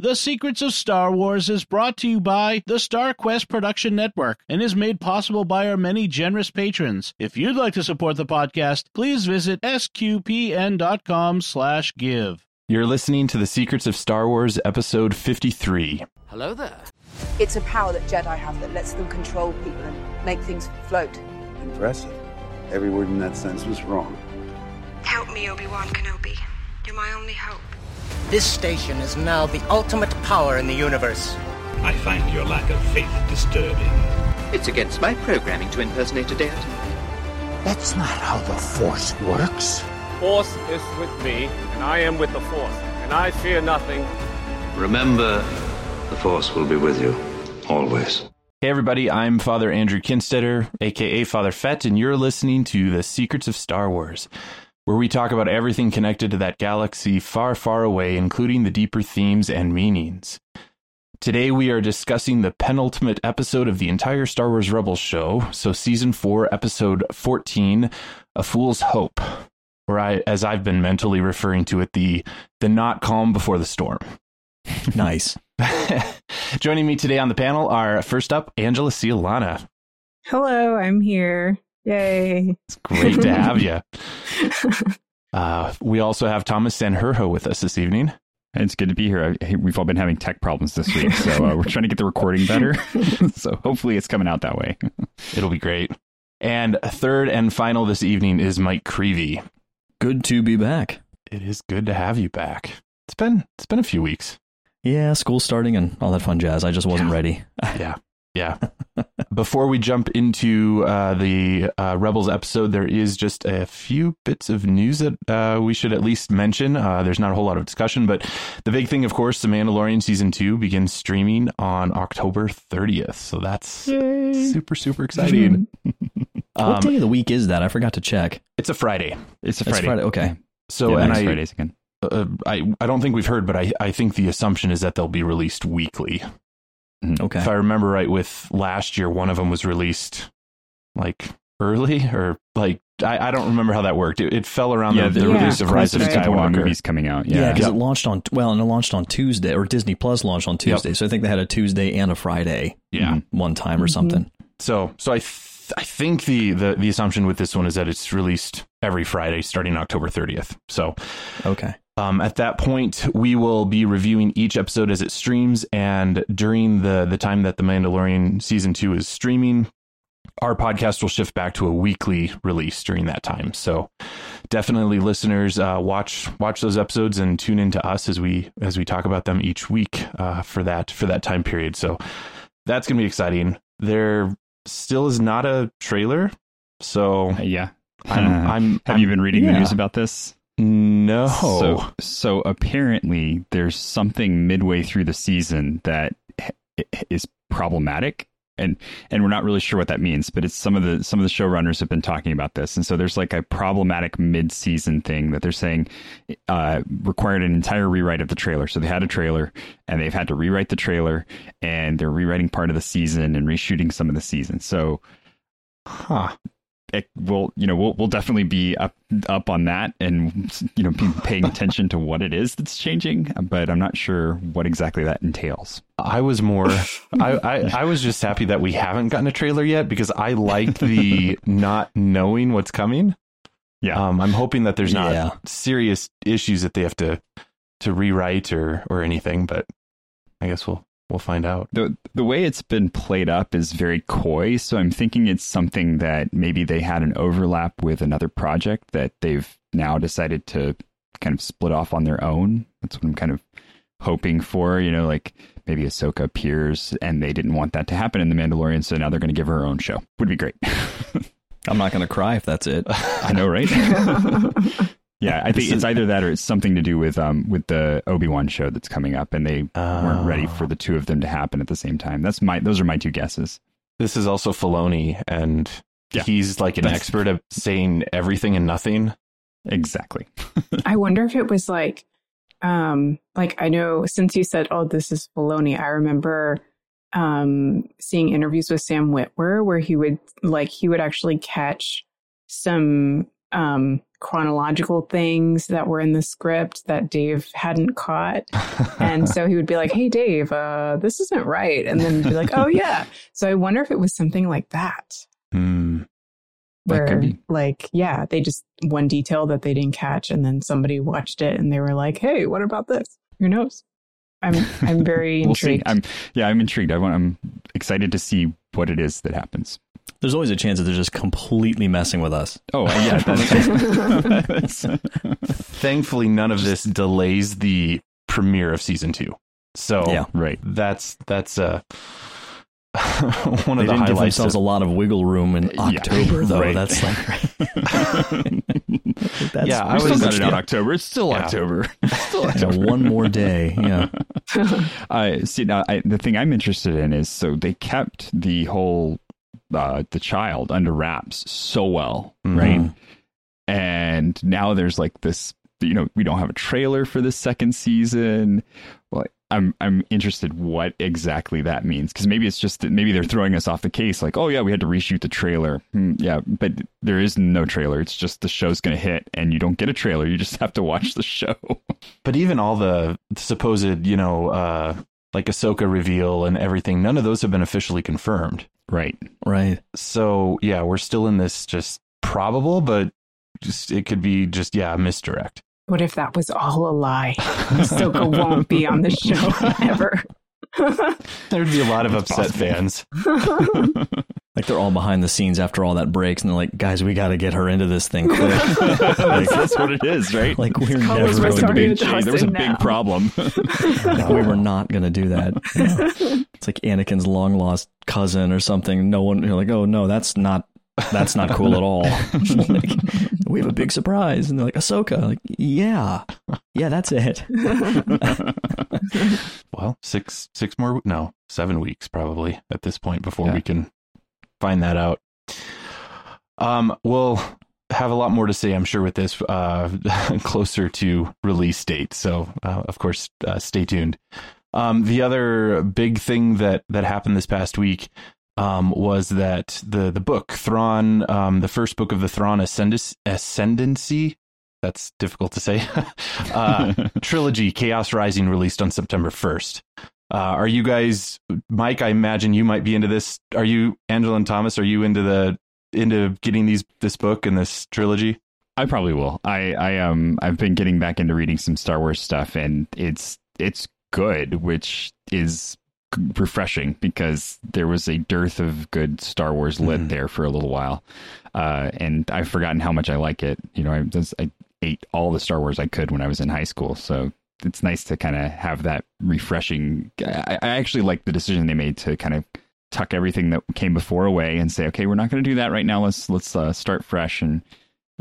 The Secrets of Star Wars is brought to you by the Star Quest Production Network and is made possible by our many generous patrons. If you'd like to support the podcast, please visit sqpn.com slash give. You're listening to The Secrets of Star Wars, Episode 53. Hello there. It's a power that Jedi have that lets them control people and make things float. Impressive. Every word in that sentence was wrong. Help me, Obi-Wan Kenobi. You're my only hope. This station is now the ultimate power in the universe. I find your lack of faith disturbing. It's against my programming to impersonate a deity. That's not how the Force works. Force is with me, and I am with the Force, and I fear nothing. Remember, the Force will be with you, always. Hey, everybody, I'm Father Andrew Kinstetter, aka Father Fett, and you're listening to The Secrets of Star Wars where we talk about everything connected to that galaxy far, far away, including the deeper themes and meanings. Today, we are discussing the penultimate episode of the entire Star Wars Rebels show, so season 4, episode 14, A Fool's Hope, or I, as I've been mentally referring to it, the, the not calm before the storm. Nice. Joining me today on the panel are first up, Angela Ciolana. Hello, I'm here. Yay. It's great to have you. Uh, we also have Thomas Sanherho with us this evening. It's good to be here. We've all been having tech problems this week, so uh, we're trying to get the recording better. so hopefully it's coming out that way. It'll be great. And third and final this evening is Mike Creevy. Good to be back. It is good to have you back. It's been it's been a few weeks. Yeah, school starting and all that fun jazz. I just wasn't yeah. ready. yeah. Yeah. Before we jump into uh, the uh, Rebels episode, there is just a few bits of news that uh, we should at least mention. Uh, there's not a whole lot of discussion, but the big thing, of course, The Mandalorian season two begins streaming on October 30th. So that's Yay. super, super exciting. um, what day of the week is that? I forgot to check. It's a Friday. It's a Friday. It's Friday. Okay. So, yeah, and I, Fridays again. Uh, I, I don't think we've heard, but I, I think the assumption is that they'll be released weekly. Okay. If I remember right, with last year, one of them was released like early or like I, I don't remember how that worked. It, it fell around yeah, the, the, the release of Rise of Skywalker movies coming out. Yeah, because yeah, it launched on well, and it launched on Tuesday, or Disney Plus launched on Tuesday. Yep. So I think they had a Tuesday and a Friday. Yeah, one time or something. Mm-hmm. So so I th- I think the, the the assumption with this one is that it's released every Friday starting October 30th. So okay. Um, at that point, we will be reviewing each episode as it streams, and during the the time that the Mandalorian season two is streaming, our podcast will shift back to a weekly release during that time. So, definitely, listeners, uh, watch watch those episodes and tune in to us as we as we talk about them each week uh, for that for that time period. So, that's gonna be exciting. There still is not a trailer, so uh, yeah. I'm, I'm, Have I'm, you been reading yeah. the news about this? No. So, so apparently there's something midway through the season that is problematic. And and we're not really sure what that means, but it's some of the some of the showrunners have been talking about this, and so there's like a problematic mid-season thing that they're saying uh, required an entire rewrite of the trailer. So they had a trailer, and they've had to rewrite the trailer, and they're rewriting part of the season and reshooting some of the season. So, huh, it will you know we'll we'll definitely be up up on that and you know be paying attention to what it is that's changing but i'm not sure what exactly that entails. I was more I, I i was just happy that we haven't gotten a trailer yet because i like the not knowing what's coming. Yeah. Um i'm hoping that there's not Yeah. serious issues that they have to to rewrite or or anything but i guess we'll we'll find out. The the way it's been played up is very coy so i'm thinking it's something that maybe they had an overlap with another project that they've now decided to kind of split off on their own. That's what i'm kind of hoping for you know like maybe ahsoka appears and they didn't want that to happen in the mandalorian so now they're going to give her her own show. Would be great. I'm not going to cry if that's it. i know right yeah i think it's either that or it's something to do with um with the obi-wan show that's coming up and they weren't ready for the two of them to happen at the same time. That's my those are my two guesses. This is also Filoni and Yeah. he's like an That's- expert at saying everything and nothing. Exactly. I wonder if it was like, um, like I know since you said, "Oh, this is Filoni," I remember um seeing interviews with Sam Witwer where he would like he would actually catch some um, chronological things that were in the script that Dave hadn't caught. and so he would be like, Hey, Dave, uh, this isn't right. And then be like, Oh, yeah. So I wonder if it was something like that. Hmm. Where, like, yeah, they just one detail that they didn't catch, and then somebody watched it and they were like, Hey, what about this? Who knows? I'm I'm very we'll see. intrigued. I'm yeah, I'm intrigued. I want. I'm excited to see what it is that happens. There's always a chance that they're just completely messing with us. Oh yeah, that's, Thankfully, none of this delays the premiere of season two. So Yeah. right. that's that's uh one They of the didn't give highlights. themselves a lot of wiggle room in Yeah, October, though. right. That's like that's Yeah, I I was- was got it out. October. It's still Yeah. October. still you know, October. one more day. Yeah, I see. Now, I, the thing I'm interested in is so they kept the whole uh, the child under wraps so well, Mhm. right? And now there's like this. You know, we don't have a trailer for the second season. Well, I'm I'm interested what exactly that means because maybe it's just that maybe they're throwing us off the case. Like, oh yeah, we had to reshoot the trailer. Hmm, yeah, but there is no trailer. It's just the show's going to hit, and you don't get a trailer. You just have to watch the show. but even all the supposed, you know, uh like Ahsoka reveal and everything, none of those have been officially confirmed. right. right. So yeah, we're still in this just probable, but just it could be just yeah, misdirect. what if that was all a lie? Ahsoka won't be on the show ever. There'd be a lot of upset fans. Like they're all behind the scenes after all that breaks, and they're like, "Guys, we got to get her into this thing quick." like, that's what it is, right? like we're Call never us going to Rosario be. Change. There was a Dawson big problem. No, we were not going to do that. Yeah. It's like Anakin's long lost cousin or something. No one, you're like, oh no, that's not that's not cool at all. like, we have a big surprise, and they're like, Ahsoka, like, yeah, yeah, that's it. Well, six six more no, seven weeks probably at this point before Yeah. we can find that out. Um we'll have a lot more to say, I'm sure, with this uh closer to release date. So uh, of course, uh, stay tuned. Um, the other big thing that that happened this past week um, was that the the book Thrawn, um, the first book of the Thrawn Ascendis- Ascendancy, that's difficult to say, uh, trilogy Chaos Rising released on September first. Uh, are you guys, Mike? I imagine you might be into this. Are you, Angela and Thomas? Are you into the into getting these this book and this trilogy? I probably will. I I um I've been getting back into reading some Star Wars stuff, and it's it's good, which is refreshing because there was a dearth of good Star Wars lit Mhm. there for a little while, uh, and I've forgotten how much I like it. You know, I, just- I ate all the Star Wars I could when I was in high school, so it's nice to kind of have that refreshing. I, I actually like the decision they made to kind of tuck everything that came before away and say, okay, we're not going to do that right now. Let's let's uh, start fresh and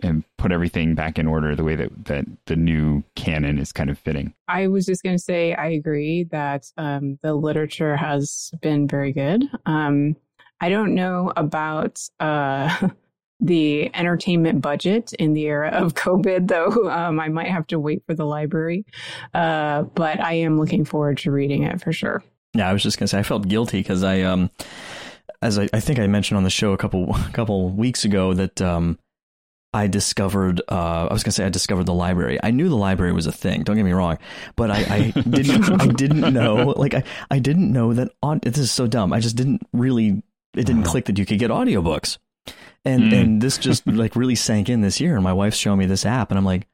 and put everything back in order the way that that the new canon is kind of fitting. I was just going to say, I agree that um, the literature has been very good. Um, I don't know about uh, the entertainment budget in the era of COVID, though. Um, I might have to wait for the library, uh, but I am looking forward to reading it for sure. Yeah, I was just gonna say I felt guilty because I um, as I, I think I mentioned on the show a couple a couple weeks ago that um, I discovered uh, I was gonna say I discovered the library. I knew the library was a thing. Don't get me wrong, but I, I didn't I didn't know like I, I didn't know that on this is so dumb. I just didn't really it didn't click that you could get audiobooks. And Mm. and this just like really sank in this year and my wife's showing me this app and I'm like,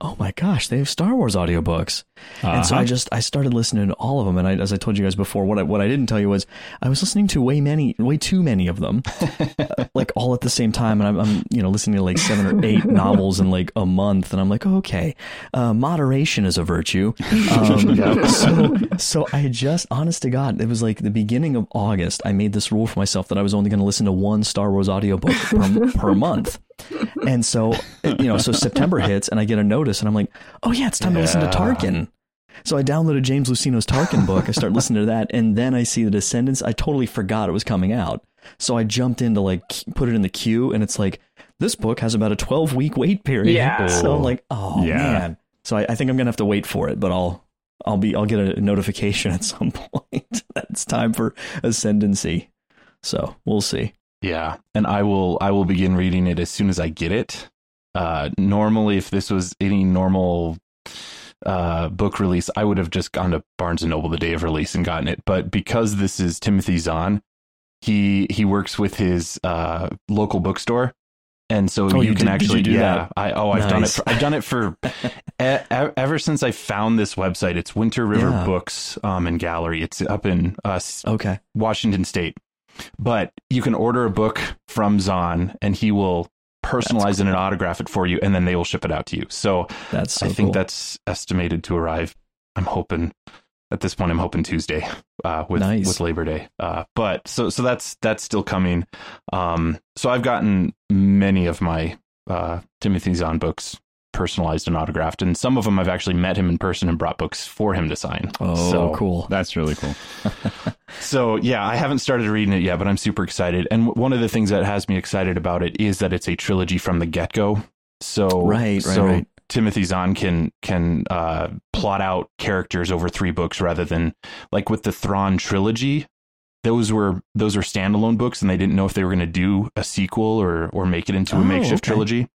"Oh my gosh, they have Star Wars audiobooks." And so Uh-huh. I just I started listening to all of them, and I, as I told you guys before, what I, what I didn't tell you was I was listening to way many, way too many of them, like all at the same time, and I'm, I'm you know listening to like seven or eight novels in like a month, and I'm like, okay, uh, moderation is a virtue. Um, so so I just, honest to God, it was like the beginning of August. I made this rule for myself that I was only going to listen to one Star Wars audiobook per, per month. And so, you know, so September hits and I get a notice and I'm like, oh yeah, it's time to listen to Tarkin. So I downloaded James Luceno's Tarkin book. I start listening to that, and then I see the Descendants. I totally forgot it was coming out. So I jumped in to like put it in the queue, and it's like this book has about a twelve week wait period. Yeah. So I'm like, oh Yeah. man. So I, I think I'm gonna have to wait for it, but I'll I'll be I'll get a notification at some point that it's time for Ascendancy. So we'll see. Yeah, and I will I will begin reading it as soon as I get it. Uh, normally, if this was any normal uh, book release, I would have just gone to Barnes and Noble the day of release and gotten it. But because this is Timothy Zahn, he he works with his uh, local bookstore, and so Oh, you, you can did- did you actually do yeah. that? I oh I've done it. For, I've done it for e- ever since I found this website. It's Winter River Yeah. Books um, and Gallery. It's up in uh, Okay. Washington State. But you can order a book from Zahn, and he will personalize it and autograph it for you, and then they will ship it out to you. So That's so I think cool. that's estimated to arrive. I'm hoping at this point. I'm hoping Tuesday uh, with Nice. with Labor Day. Uh, but so so that's that's still coming. Um, so I've gotten many of my uh, Timothy Zahn books personalized and autographed, and some of them I've actually met him in person and brought books for him to sign. Oh, so, cool. That's really cool. so yeah, I haven't started reading it yet, but I'm super excited. And w- one of the things that has me excited about it is that it's a trilogy from the get go. So Right, right, so right. Timothy Zahn can can uh, plot out characters over three books rather than like with the Thrawn trilogy. Those were those were standalone books, and they didn't know if they were going to do a sequel or or make it into a Oh, makeshift okay. trilogy.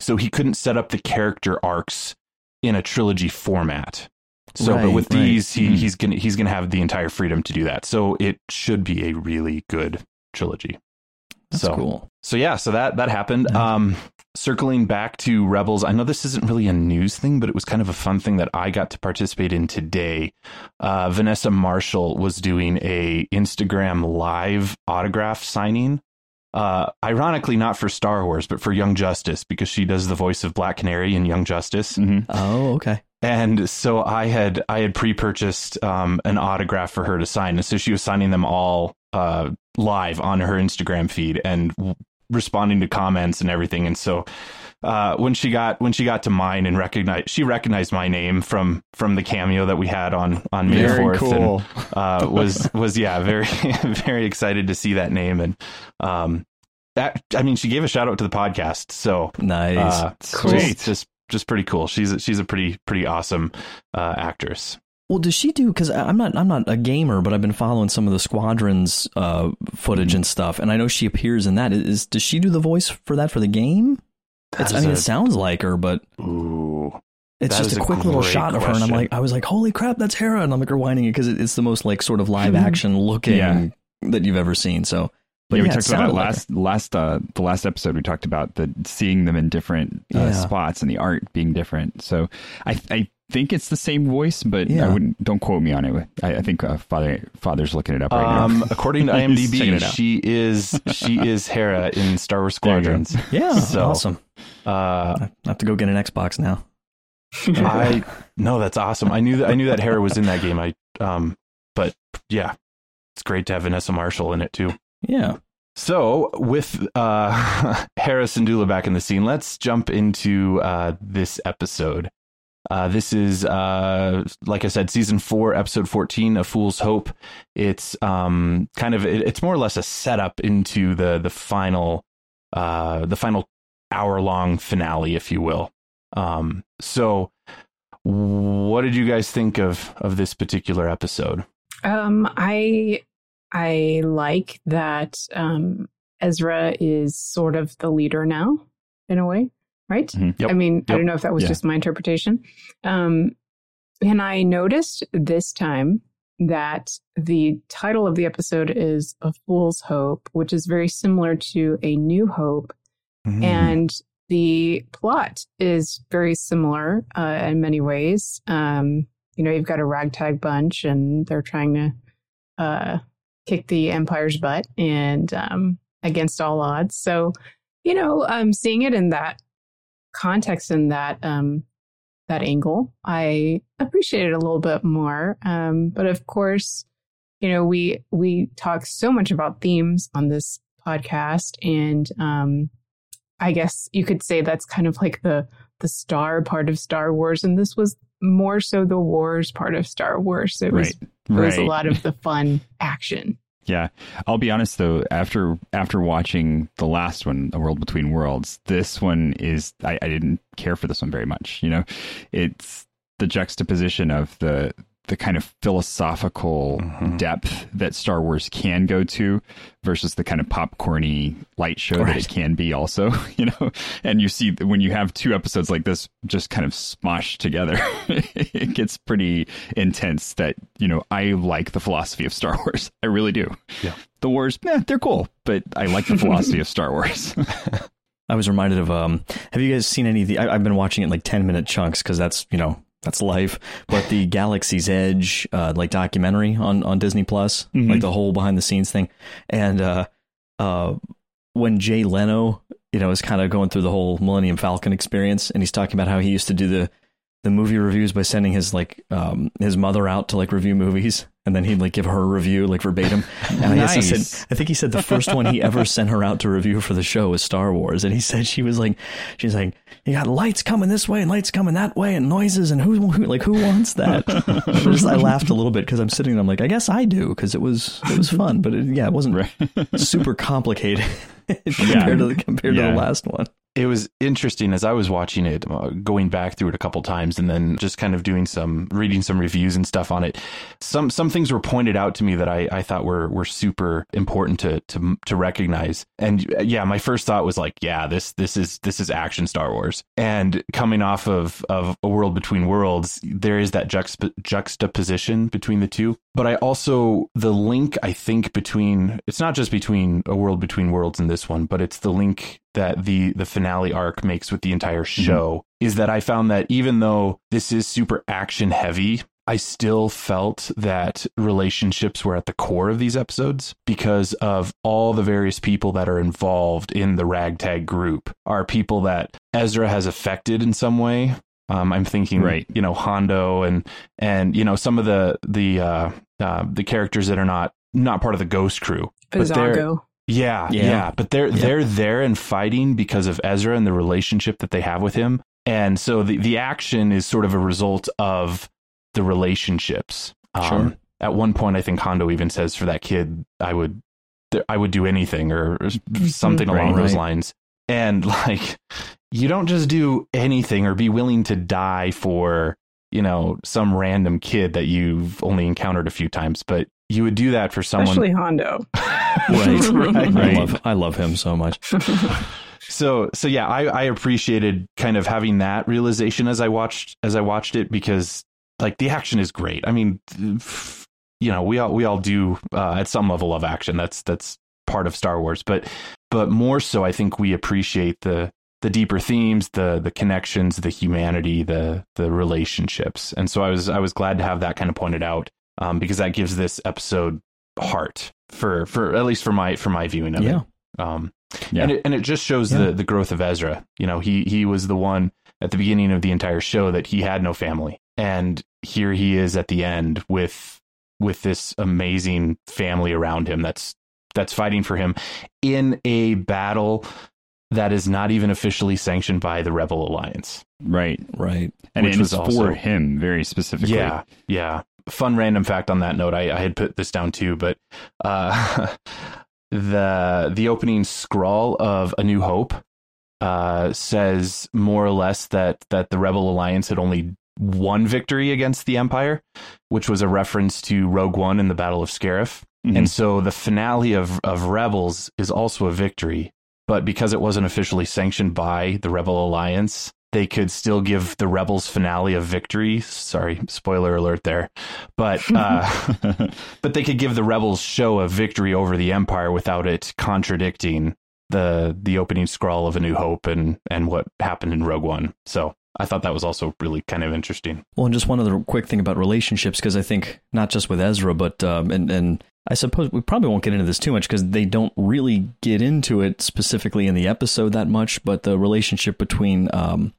So he couldn't set up the character arcs in a trilogy format. So, but with right. these, he, Mhm. he's gonna he's gonna have the entire freedom to do that. So it should be a really good trilogy. That's so, cool. So yeah, so that that happened. Um, circling back to Rebels, I know this isn't really a news thing, but it was kind of a fun thing that I got to participate in today. Uh, Vanessa Marshall was doing a Instagram live autograph signing. Uh, ironically, not for Star Wars, but for Young Justice, because she does the voice of Black Canary in Young Justice. hmm Oh, okay. And so I had I had pre-purchased um, an autograph for her to sign, and so she was signing them all uh, live on her Instagram feed and w- responding to comments and everything. And so uh, when she got when she got to mine and recognized she recognized my name from from the cameo that we had on on May Very fourth, cool. and uh, was was yeah very very excited to see that name and um that I mean she gave a shout out to the podcast so Nice. uh, Sweet. just, just just pretty cool. She's a, she's a pretty pretty awesome uh, actress. Well, does she do? Because I'm not, I'm not a gamer, but I've been following some of the squadrons uh, footage Mm-hmm. and stuff, and I know she appears in that. Is does she do the voice for that for the game? It's, I mean, a- it sounds like her, but Ooh, it's just a a quick little great shot of her, and I'm like, I was like, holy crap, that's Hera, and I'm like rewinding it because it, it's the most like sort of live action looking Yeah. that you've ever seen. So, but yeah, we yeah, talked about that like last last uh the last episode we talked about the seeing them in different uh, Yeah. spots and the art being different so i i think it's the same voice but i wouldn't don't quote me on it i, I think uh, father father's looking it up right um, now according to IMDb, she is she is Hera in Star Wars There you go. Squadrons. Yeah, So, awesome. Uh, I have to go get an Xbox now. I no, that's awesome. I knew that I knew that Hera was in that game. I um, but yeah, it's great to have Vanessa Marshall in it too. Yeah. So, with uh, Hera Syndulla back in the scene, let's jump into uh, this episode. Uh, this is, uh, like I said, season four, episode 14, A Fool's Hope. It's um, kind of, it, it's more or less a setup into the, the final, uh, the final hour long finale, if you will. Um, so, what did you guys think of, of this particular episode? Um, I I like that um, Ezra is sort of the leader now, in a way, right? Mhm. Yep. I mean, I don't know if that was Yeah. just my interpretation. Um, and I noticed this time that the title of the episode is A Fool's Hope, which is very similar to A New Hope. And the plot is very similar uh, in many ways. Um, you know, you've got a ragtag bunch and they're trying to uh, kick the Empire's butt and um, against all odds. So, you know, um, seeing it in that context and that um, that angle, I appreciate it a little bit more. Um, but of course, you know, we we talk so much about themes on this podcast, and um, I guess you could say that's kind of like the the star part of Star Wars, and this was more so the wars part of Star Wars. It was right it was a lot of the fun action. Yeah, I'll be honest though. After after watching the last one, "A World Between Worlds," this one is I, I didn't care for this one very much. You know, it's the juxtaposition of the the kind of philosophical mm-hmm. depth that Star Wars can go to versus the kind of popcorny light show right. that it can be also, you know. And you see when you have two episodes like this just kind of smoshed together, it gets pretty intense that, you know, I like the philosophy of Star Wars. I really do. Yeah. The wars, eh, they're cool, but I like the philosophy of Star Wars. I was reminded of um have you guys seen any of the I, have been watching it in like 10 minute chunks cuz that's, you know, that's life. But the Galaxy's Edge, uh, like documentary on, on Disney Plus, mm-hmm. like the whole behind the scenes thing. And, uh, uh, when Jay Leno, you know, is kind of going through the whole Millennium Falcon experience and he's talking about how he used to do the, the movie reviews by sending his like um his mother out to like review movies and then he'd like give her a review like verbatim. And nice. I, said, I think he said the first one he ever sent her out to review for the show was Star Wars, and he said she was like, she's like, you got lights coming this way and lights coming that way and noises and who, who like who wants that? just, I laughed a little bit because I'm sitting there, I'm like, I guess I do because it was it was fun, but it, yeah, it wasn't super complicated compared yeah. to the compared yeah. to the last one it was interesting as I was watching it, uh, going back through it a couple times, and then just kind of doing some reading some reviews and stuff on it. Some some things were pointed out to me that I, I thought were were super important to to to recognize. And uh, yeah, my first thought was like, yeah, this this is this is action Star Wars. And coming off of of a world between worlds, there is that juxtap- juxtaposition between the two. But I also the link I think between it's not just between a world between worlds and this one, but it's the link that the the finale arc makes with the entire show mm-hmm. is that I found that even though this is super action heavy, I still felt that relationships were at the core of these episodes because of all the various people that are involved in the ragtag group are people that Ezra has affected in some way. Um, I'm thinking, right. you know, Hondo and and you know some of the the uh, uh, the characters that are not not part of the Ghost crew. Vizago. Yeah, yeah, yeah, but they're yeah. they're there and fighting because of Ezra and the relationship that they have with him. And so the the action is sort of a result of the relationships. Um, sure. At one point, I think Hondo even says, "For that kid, I would, I would do anything," or, or something right, along those lines. And like, you don't just do anything or be willing to die for you know some random kid that you've only encountered a few times, but you would do that for someone. Especially Hondo. right, right. I love I love him so much. so so yeah, I, I appreciated kind of having that realization as I watched as I watched it because like the action is great. I mean, you know, we all we all do uh, at some level of action. That's that's part of Star Wars, but but more so, I think we appreciate the the deeper themes, the the connections, the humanity, the the relationships. And so I was I was glad to have that kind of pointed out um, because that gives this episode heart for for at least for my for my viewing of yeah. it. Um, yeah. and it and it just shows yeah. the the growth of Ezra. You know, he he was the one at the beginning of the entire show that he had no family, and here he is at the end with with this amazing family around him that's that's fighting for him in a battle that is not even officially sanctioned by the Rebel Alliance. Right, right. And Which it was also, for him very specifically. Yeah, yeah fun random fact on that note, I, I had put this down too, but uh, the the opening scrawl of A New Hope uh, says more or less that that the Rebel Alliance had only one victory against the Empire, which was a reference to Rogue One in the Battle of Scarif. Mm-hmm. And so the finale of, of Rebels is also a victory, but because it wasn't officially sanctioned by the Rebel Alliance, they could still give the rebels finale a victory. Sorry, spoiler alert there, but uh, but they could give the rebels show a victory over the empire without it contradicting the the opening scroll of A New Hope and and what happened in Rogue One. So I thought that was also really kind of interesting. Well, and just one other quick thing about relationships, because I think not just with Ezra, but um, and and I suppose we probably won't get into this too much because they don't really get into it specifically in the episode that much. But the relationship between um,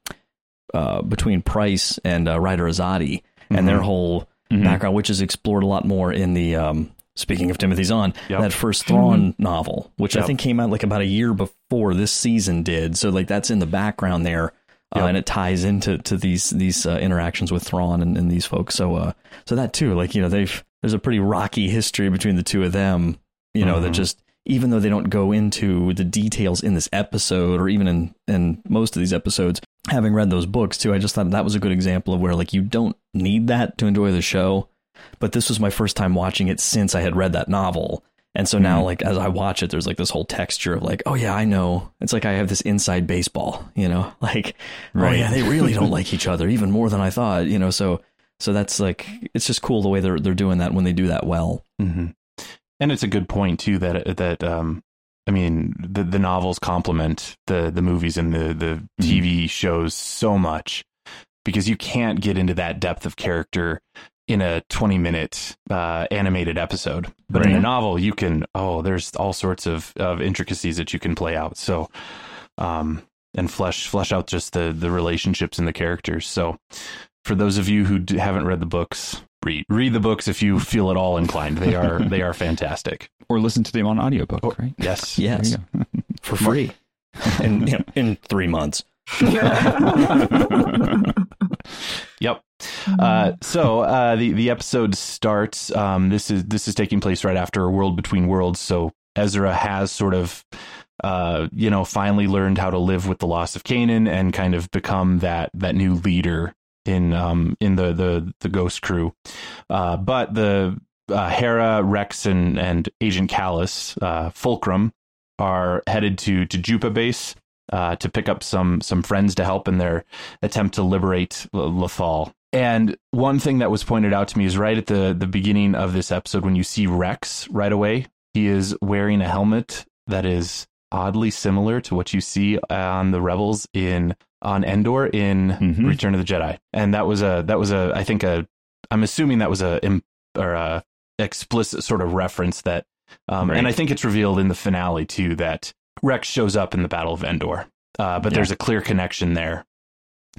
uh, between Pryce and uh, Ryder Azadi and mm-hmm. their whole mm-hmm. background, which is explored a lot more in the um, speaking of Timothy Zahn, yep. that first Thrawn mm-hmm. novel, which yep. I think came out like about a year before this season did. So like that's in the background there. Uh, and it ties into to these these uh, interactions with Thrawn and, and these folks. So uh, so that too, like you know, they've there's a pretty rocky history between the two of them, you know, mm-hmm. that just even though they don't go into the details in this episode or even in in most of these episodes, having read those books too, I just thought that was a good example of where like you don't need that to enjoy the show. but this was my first time watching it since I had read that novel. And so now, mm-hmm. like as I watch it, there's like this whole texture of like, oh yeah, I know. It's like I have this inside baseball, you know, like, oh, right. oh yeah, they really don't like each other even more than I thought, you know. So, so that's like, it's just cool the way they're they're doing that when they do that well. Mm-hmm. And it's a good point too that that um, I mean, the the novels complement the the movies and the the mm-hmm. TV shows so much because you can't get into that depth of character in a 20 minute uh, animated episode. But right. in a novel, you can, oh, there's all sorts of, of intricacies that you can play out. So, um, and flesh, flesh out just the, the relationships and the characters. So for those of you who haven't read the books, read, read the books if you feel at all inclined. They are, they are fantastic. Or listen to them on audiobook, oh, right? Yes. Yes. for free. in, you know, in three months. yep. Uh, so uh, the the episode starts. Um, this is this is taking place right after a world between worlds. So Ezra has sort of, uh, you know, finally learned how to live with the loss of Kanan and kind of become that that new leader in um in the the the Ghost crew. Uh, but the uh, Hera, Rex, and and Agent Kallus, uh, Fulcrum, are headed to to Jupa base uh, to pick up some some friends to help in their attempt to liberate Lothal. And one thing that was pointed out to me is right at the the beginning of this episode when you see Rex right away, he is wearing a helmet that is oddly similar to what you see on the rebels in on Endor in mm-hmm. Return of the Jedi. And that was a that was a I think a I'm assuming that was a or a explicit sort of reference that um, right. and I think it's revealed in the finale too that Rex shows up in the Battle of Endor, uh, but yeah. there's a clear connection there.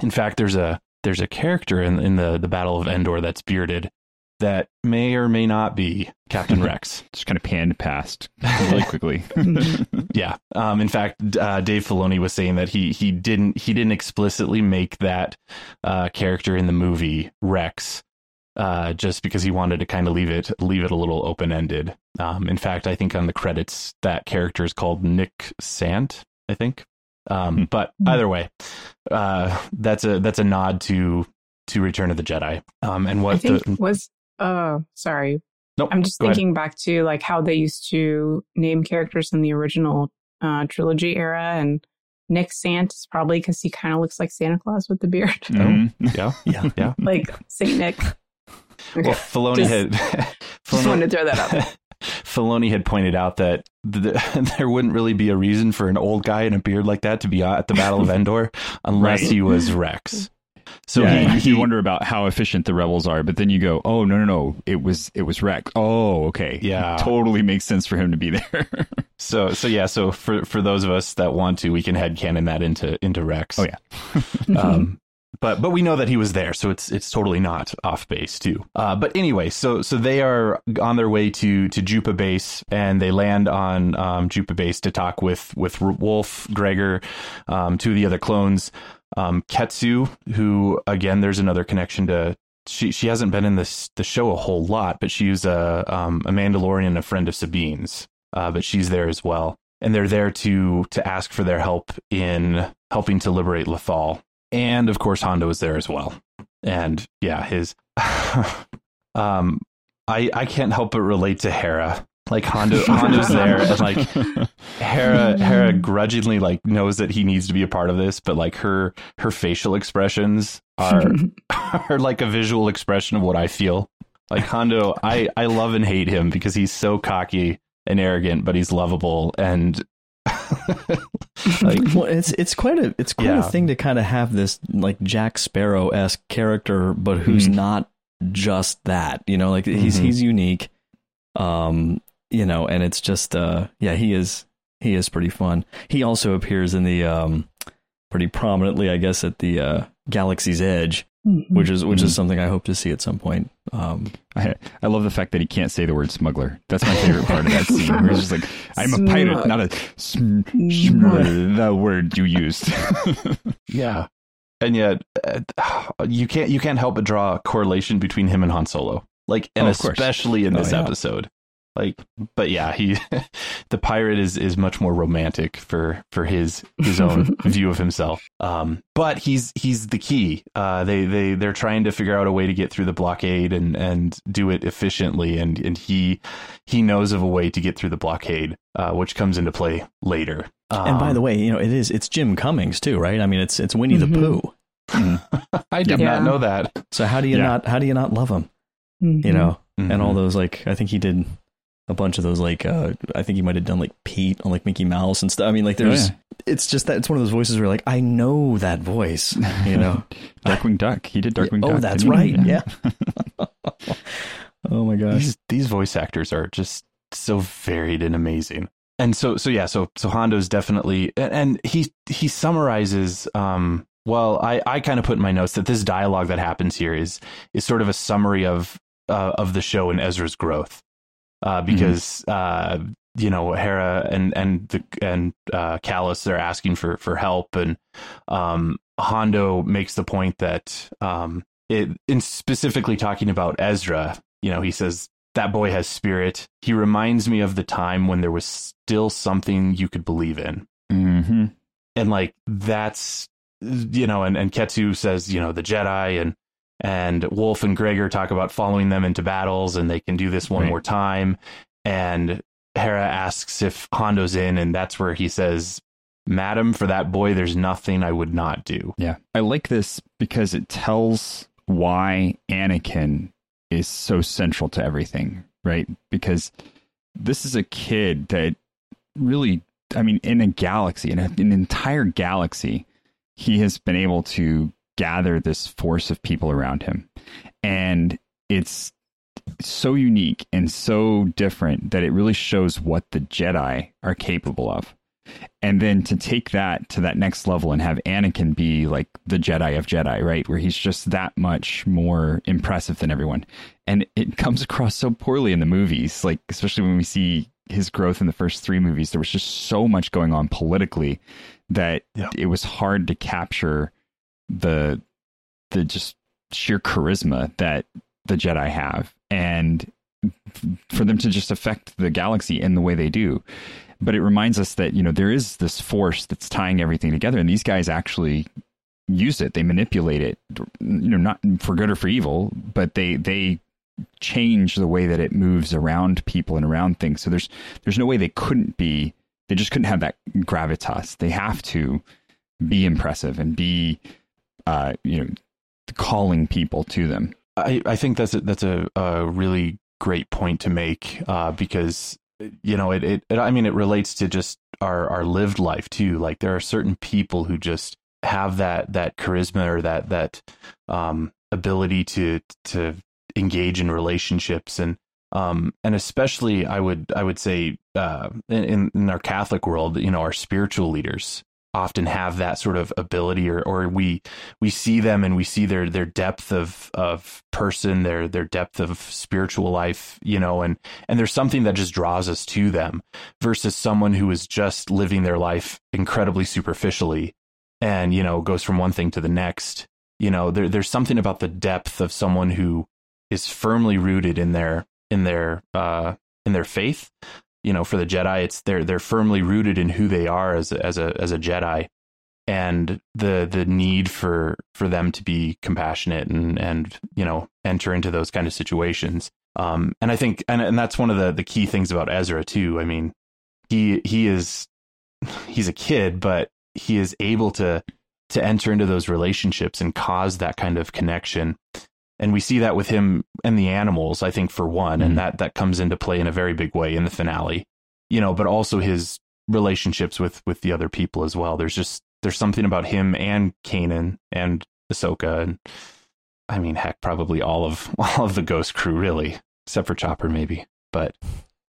In fact, there's a there's a character in in the the Battle of Endor that's bearded that may or may not be Captain Rex. Just kind of panned past really quickly. yeah. Um, in fact, uh, Dave Filoni was saying that he he didn't he didn't explicitly make that uh, character in the movie Rex. Uh, just because he wanted to kind of leave it leave it a little open ended. Um, in fact, I think on the credits that character is called Nik Sant. I think. Um, hmm. but either way, uh, that's a that's a nod to to Return of the Jedi. Um, and what the, was uh sorry. Nope, I'm just thinking ahead. back to like how they used to name characters in the original uh, trilogy era, and Nik Sant is probably because he kind of looks like Santa Claus with the beard. Mm-hmm. yeah, yeah, yeah. like Saint Nick. Okay. Well, Filoni just, had. Filoni, just wanted to throw that out. Filoni had pointed out that the, there wouldn't really be a reason for an old guy in a beard like that to be at the Battle of Endor unless right. he was Rex. So yeah, he, he, you wonder about how efficient the rebels are, but then you go, "Oh no, no, no! It was it was Rex. Oh, okay, yeah, totally makes sense for him to be there." so so yeah, so for for those of us that want to, we can head canon that into into Rex. Oh yeah. um, but but we know that he was there, so it's it's totally not off base too. Uh, but anyway, so so they are on their way to to Jupa base, and they land on um, Jupa base to talk with with Wolffe, Gregor, um, two of the other clones, um, Ketsu, who again, there's another connection to. She she hasn't been in this the show a whole lot, but she's a um, a Mandalorian, a friend of Sabine's, uh, but she's there as well, and they're there to to ask for their help in helping to liberate Lothal, and of course Hondo is there as well. And yeah, his um I I can't help but relate to Hera. Like Hondo Hondo's there and like Hera Hera grudgingly like knows that he needs to be a part of this, but like her her facial expressions are are like a visual expression of what I feel. Like Hondo, I I love and hate him because he's so cocky and arrogant, but he's lovable and like, well, it's it's quite a it's quite yeah. a thing to kind of have this like Jack Sparrow esque character, but who's mm-hmm. not just that. You know, like mm-hmm. he's he's unique. Um, you know, and it's just uh, yeah, he is he is pretty fun. He also appears in the um, pretty prominently, I guess, at the uh, Galaxy's Edge mm-hmm. which is which mm-hmm. is something I hope to see at some point. Um, I I love the fact that he can't say the word smuggler. That's my favorite part of that scene. Where he's just like, "I'm a pirate, not a sm- sm- the word you used." yeah, and yet uh, you can't you can't help but draw a correlation between him and Han Solo. Like, and oh, especially in this oh, yeah. episode. Like, but yeah, he, the pirate is is much more romantic for for his his own view of himself. Um, but he's he's the key. Uh, they they they're trying to figure out a way to get through the blockade and and do it efficiently, and and he he knows of a way to get through the blockade, uh, which comes into play later. Um, and by the way, you know it is it's Jim Cummings too, right? I mean, it's it's Winnie mm-hmm. the Pooh. I did yeah. not know that. So how do you yeah. not how do you not love him? Mm-hmm. You know, mm-hmm. and all those like I think he did a bunch of those like uh I think he might have done like Pete on like Mickey Mouse and stuff. I mean like there's oh, yeah. it's just that it's one of those voices where like I know that voice, you know. Darkwing Duck. He did Darkwing yeah, Duck. Oh, that's right. Yeah. oh my gosh. These these voice actors are just so varied and amazing. And so so yeah, so so Hondo's definitely and he he summarizes um well, I, I kind of put in my notes that this dialogue that happens here is is sort of a summary of uh, of the show and Ezra's growth uh, mm-hmm. because mm-hmm. uh, you know Hera and and the and uh, Kallus they're asking for for help, and um, Hondo makes the point that um, it in specifically talking about Ezra, you know, he says that boy has spirit. He reminds me of the time when there was still something you could believe in, mm-hmm. and like that's you know, and and Ketsu says you know the Jedi and and Wolffe and Gregor talk about following them into battles and they can do this one right. more time. And Hera asks if Hondo's in, and that's where he says, Madam, for that boy, there's nothing I would not do. Yeah. I like this because it tells why Anakin is so central to everything, right? Because this is a kid that really, I mean, in a galaxy, in a, an entire galaxy, he has been able to gather this force of people around him. And it's so unique and so different that it really shows what the Jedi are capable of. And then to take that to that next level and have Anakin be like the Jedi of Jedi, right? Where he's just that much more impressive than everyone. And it comes across so poorly in the movies, like, especially when we see his growth in the first three movies. There was just so much going on politically that yeah. it was hard to capture the the just sheer charisma that the Jedi have, and for them to just affect the galaxy in the way they do. But it reminds us that you know there is this force that's tying everything together, and these guys actually use it. They manipulate it, you know, not for good or for evil, but they they change the way that it moves around people and around things. So there's there's no way they couldn't be. They just couldn't have that gravitas. They have to be impressive and be uh, you know, calling people to them. I, I think that's a, that's a, a really great point to make uh, because you know it, it, it I mean it relates to just our our lived life too. Like there are certain people who just have that that charisma or that that um, ability to to engage in relationships and um, and especially I would I would say uh, in in our Catholic world, you know, our spiritual leaders often have that sort of ability or or we we see them and we see their their depth of of person their their depth of spiritual life you know and and there's something that just draws us to them versus someone who is just living their life incredibly superficially and you know goes from one thing to the next. You know there there's something about the depth of someone who is firmly rooted in their in their uh in their faith you know, for the Jedi, it's they're they're firmly rooted in who they are as as a as a Jedi, and the the need for for them to be compassionate and and you know enter into those kind of situations. Um, and I think and and that's one of the the key things about Ezra too. I mean, he he is he's a kid, but he is able to to enter into those relationships and cause that kind of connection and we see that with him and the animals i think for one mm-hmm. and that that comes into play in a very big way in the finale. You know but also his relationships with with the other people as well. There's just there's something about him and Kanan and Ahsoka and I mean heck probably all of all of the ghost crew really except for Chopper maybe. But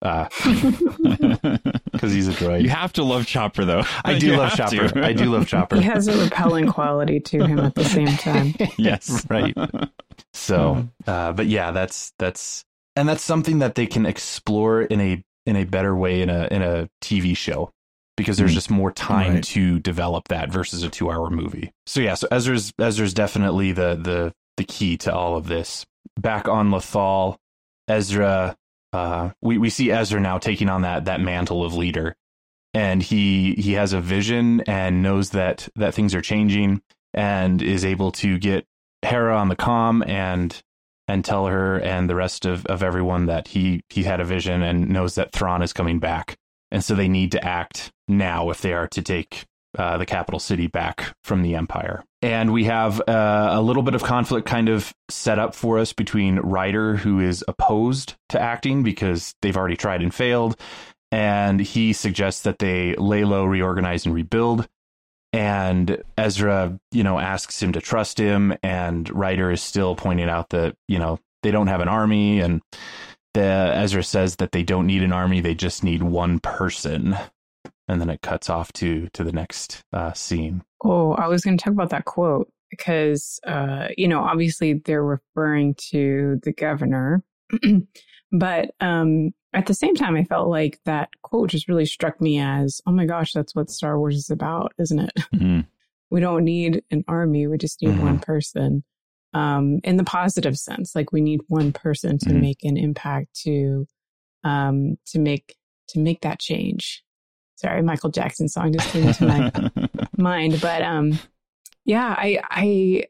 because he's a droid you have to love chopper though i do you love chopper to. i do love chopper he has a repelling quality to him at the same time yes right so, mm-hmm. uh, but yeah, that's that's and that's something that they can explore in a in a better way in a in a TV show because there's mm. just more time right. to develop that versus a two hour movie. So yeah, so Ezra's Ezra's definitely the the the key to all of this. Back on Lothal, Ezra uh, we we see Ezra now taking on that that mantle of leader, and he he has a vision and knows that that things are changing, and is able to get Hera on the com and and tell her and the rest of, of everyone that he he had a vision and knows that Thrawn is coming back, and so they need to act now if they are to take uh, the capital city back from the Empire. And we have uh, a little bit of conflict kind of set up for us between Ryder, who is opposed to acting because they've already tried and failed, and he suggests that they lay low, reorganize, and rebuild. And Ezra, you know, asks him to trust him, and Ryder is still pointing out that you know they don't have an army, and the Ezra says that they don't need an army; they just need one person and then it cuts off to to the next uh, scene. Oh, I was going to talk about that quote because uh, you know obviously they're referring to the governor, but um, at the same time, I felt like that quote just really struck me as, oh my gosh, that's what Star Wars is about, isn't it? Mm-hmm. We don't need an army; we just need mm-hmm. one person. Um, in the positive sense, like we need one person to mm-hmm. make an impact to um, to make to make that change sorry, Michael Jackson song just came into my mind. But um, yeah, I, I,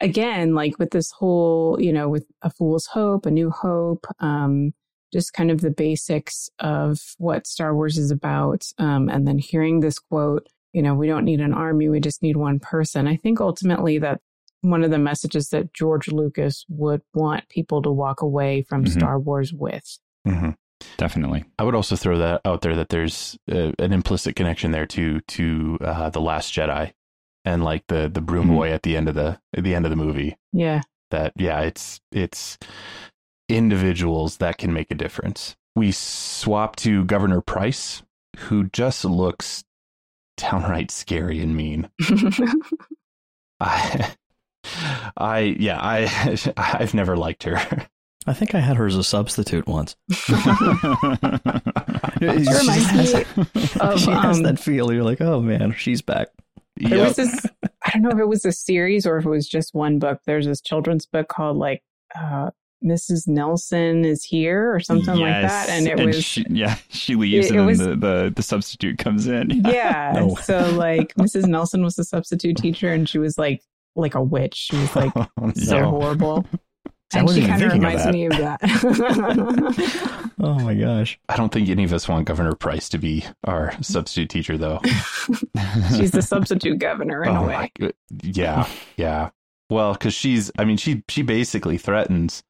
again, like with this whole, you know, with A Fool's Hope, A New Hope, um, just kind of the basics of what Star Wars is about. Um, and then hearing this quote, you know, we don't need an army, we just need one person. I think ultimately that one of the messages that George Lucas would want people to walk away from mm-hmm. Star Wars with. Mm-hmm. Definitely. I would also throw that out there that there's uh, an implicit connection there to to uh, the Last Jedi and like the the broom mm-hmm. boy at the end of the at the end of the movie. Yeah. That yeah, it's it's individuals that can make a difference. We swap to Governor Price, who just looks downright scary and mean. I I yeah, I I've never liked her. I think I had her as a substitute once. she reminds me of she has um, that feel. You're like, oh man, she's back. There yep. was this. I don't know if it was a series or if it was just one book. There's this children's book called like uh, Mrs. Nelson is here or something yes. like that, and it and was she, yeah she leaves it, and it was, the, the the substitute comes in. Yeah, no. so like Mrs. Nelson was the substitute teacher, and she was like like a witch. She was like so no. horrible. And she kind of reminds of me of that. oh my gosh. I don't think any of us want Governor Price to be our substitute teacher, though. she's the substitute governor in oh a way. My, yeah, yeah. Well, because she's, I mean, she she basically threatens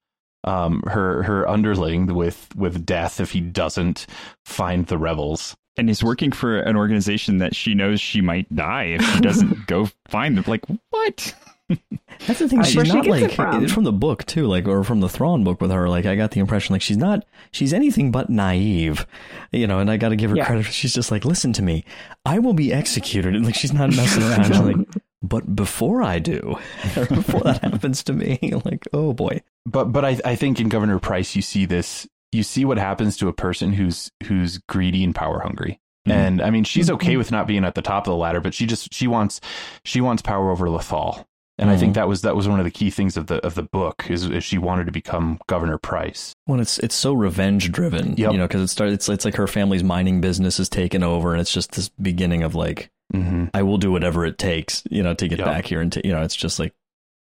um, her her underling with with death if he doesn't find the rebels. And is working for an organization that she knows she might die if she doesn't go find them. Like what? That's the thing. she's not she like from. from. the book too, like or from the Thrawn book with her. Like I got the impression like she's not. She's anything but naive, you know. And I got to give her yeah. credit. She's just like, listen to me. I will be executed. And like she's not messing around. she's like, but before I do, before that happens to me, like oh boy. But but I I think in Governor Price you see this. You see what happens to a person who's who's greedy and power hungry. Mm-hmm. And I mean, she's okay mm-hmm. with not being at the top of the ladder, but she just she wants she wants power over Lothal and mm-hmm. I think mm-hmm. that was that was one of the key things of the of the book is, is she wanted to become Governor Price. Well, it's it's so revenge driven, yep. you know, because it started. It's it's like her family's mining business is taken over, and it's just this beginning of like, mm-hmm. I will do whatever it takes, you know, to get yep. back here, and to, you know, it's just like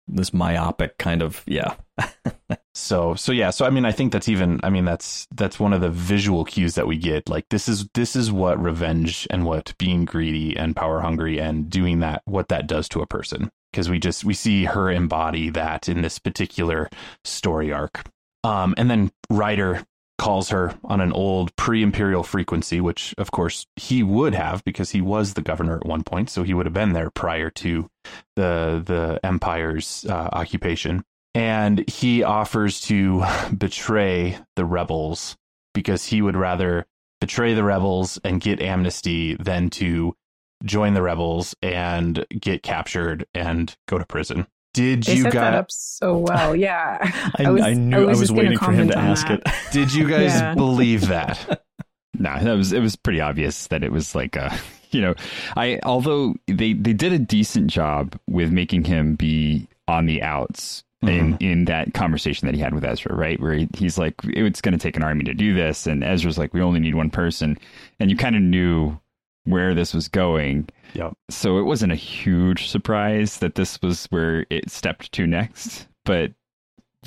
this myopic kind of yeah. so so yeah, so I mean, I think that's even. I mean, that's that's one of the visual cues that we get. Like this is this is what revenge and what being greedy and power hungry and doing that what that does to a person because we just we see her embody that in this particular story arc. Um, and then Ryder calls her on an old pre-imperial frequency, which of course he would have because he was the governor at one point, so he would have been there prior to the the empire's uh, occupation. And he offers to betray the rebels because he would rather betray the rebels and get amnesty than to join the rebels and get captured and go to prison. Did they you set guys that up so well? Yeah, I, I, was, I knew I was, I was waiting for him to ask that. it. Did you guys yeah. believe that? no, that was it was pretty obvious that it was like a you know, I although they they did a decent job with making him be on the outs in mm-hmm. in that conversation that he had with Ezra, right? Where he, he's like, it's going to take an army to do this, and Ezra's like, we only need one person, and you kind of knew where this was going. Yep. So it wasn't a huge surprise that this was where it stepped to next, but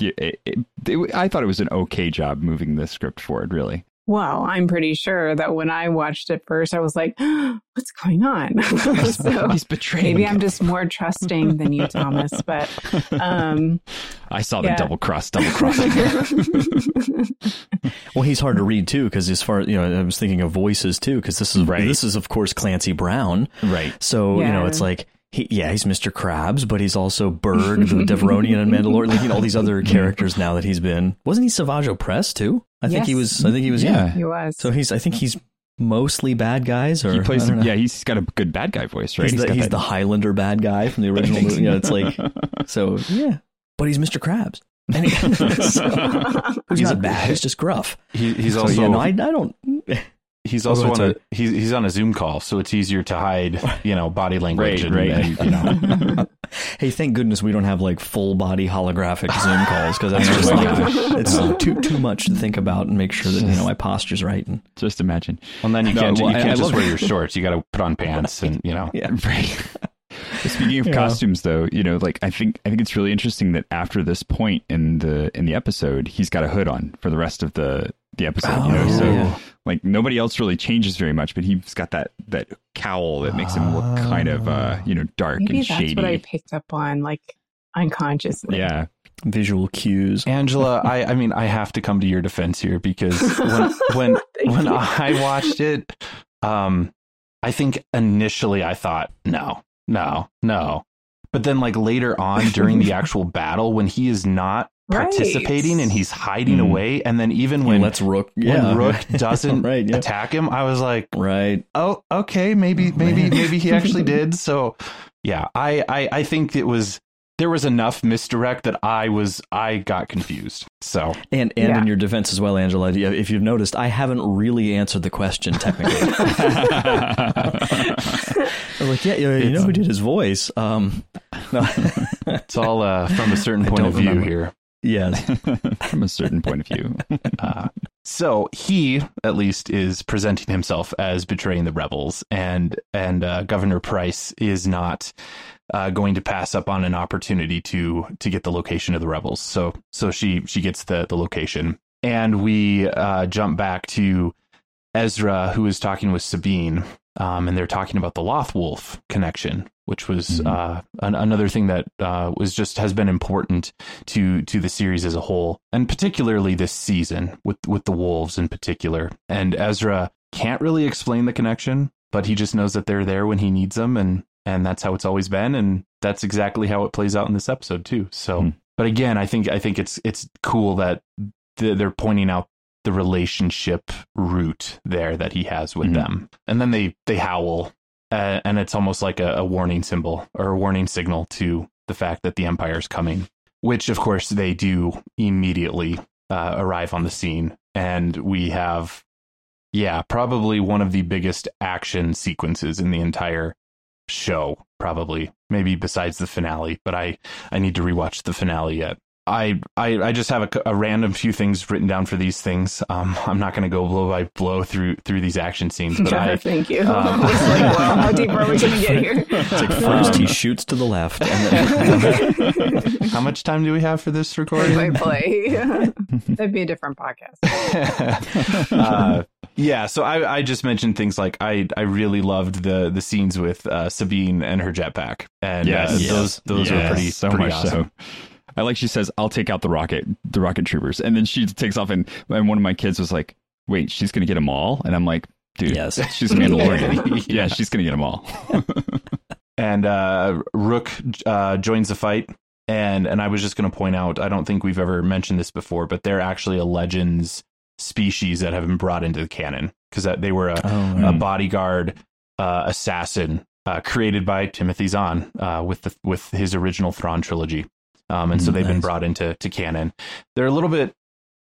it, it, it, I thought it was an okay job moving the script forward, really. Well, I'm pretty sure that when I watched it first, I was like, what's going on? so He's betraying. maybe I'm just more trusting than you, Thomas. But um, I saw yeah. the double cross, double cross. Well, he's hard to read too because as far you know, I was thinking of voices too because this is Right. this is of course Clancy Brown, right. So you know, it's like he, yeah, he's Mr. Krabs, but he's also Burg, the Devaronian and Mandalorian, like, you know, all these other characters now that he's been. Wasn't he Savage Opress too? I think he was. I think he was. Yeah. he was. So he's. I think he's mostly bad guys, or He plays, I yeah, he's got a good bad guy voice, right? He's, the, got he's that- the Highlander bad guy from the original movie. You know, it's like so. Yeah, but he's Mr. Krabs. He- so- he's not bad. He's just gruff. He, he's So, also yeah, no, I, I don't. He's Oh, also go on ahead, a he's he's on a Zoom call, so it's easier to hide you know body language Right, and, right. and, you know Hey, thank goodness we don't have like full body holographic Zoom calls because that's just Oh like gosh. it's too too much to think about and make sure that you know my posture's right. And Just imagine. Well, then you No, can't well, you can't I just love- wear your shorts. You got to put on pants and you know. yeah, Right. Speaking of Yeah. costumes, though, you know, like I think I think it's really interesting that after this point in the in the episode, he's got a hood on for the rest of the the episode. you know, Oh, so yeah. like nobody else really changes very much, but he's got that that cowl that makes him look kind of uh you know dark Maybe and that's shady. That's what I picked up on, like unconsciously. yeah, visual cues. Angela, I, I mean, I have to come to your defense here because when when when you. I watched it, um, I think initially I thought no, no, no, but then like later on during the actual battle, when he is not Right. participating and he's hiding Mm. away, and then even When when let's Rook, when yeah, Rook doesn't right, yeah. attack him, I was like, right. oh, okay, maybe, maybe, man. maybe he actually did. So, yeah, I, I, I think it was there was enough misdirect that I was I got confused. So, And and Yeah. in your defense as well, Angela, if you've noticed, I haven't really answered the question technically. I'm like, yeah, you, you know who did his voice? Um, no, it's all uh, from a certain point of view remember. here. Yes, from a certain point of view. Uh, so he, at least, is presenting himself as betraying the rebels, and and uh, Governor Price is not uh, going to pass up on an opportunity to to get the location of the rebels. So so she she gets the the location, and we uh, jump back to Ezra, who is talking with Sabine, um, and they're talking about the Lothwolf connection, which was Mhm. uh, an, another thing that uh, was just has been important to to the series as a whole, and particularly this season with with the wolves in particular. And Ezra can't really explain the connection, but he just knows that they're there when he needs them, and and that's how it's always been, and that's exactly how it plays out in this episode too. So, Hmm. but again, I think I think it's it's cool that they're pointing out the relationship root there that he has with Mhm. them, and then they they howl, uh, and it's almost like a, a warning symbol or a warning signal to the fact that the Empire's coming. Which, of course, they do immediately uh, arrive on the scene, and we have, yeah, probably one of the biggest action sequences in the entire show. Probably, maybe besides the finale, but I I need to rewatch the finale yet. I, I, I just have a, a random few things written down for these things. Um, I'm not going to go blow by blow through through these action scenes, but I, Thank you. um, I like, well, how deep are we going to get here? it's like first he shoots to the left, and then how much time do we have for this recording? Play, play. That'd be a different podcast. uh, yeah, so I, I just mentioned things like I, I really loved the the scenes with uh, Sabine and her jetpack, and Yes. uh, Yes. those those Yes, were pretty so pretty much awesome. so. I like she says, "I'll take out the rocket, the rocket troopers," and then she takes off, and and one of my kids was like, "Wait, she's gonna get them all?" And I'm like, "Dude, Yes. she's a Mandalorian. yeah. Yeah. she's gonna get them all." And uh, Rook uh, joins the fight, and and I was just going to point out, I don't think we've ever mentioned this before, but they're actually a Legends species that have been brought into the canon because they were a, oh, a bodyguard uh, assassin uh, created by Timothy Zahn uh, with the with his original Thrawn trilogy, um, and so they've been brought into to canon. They're a little bit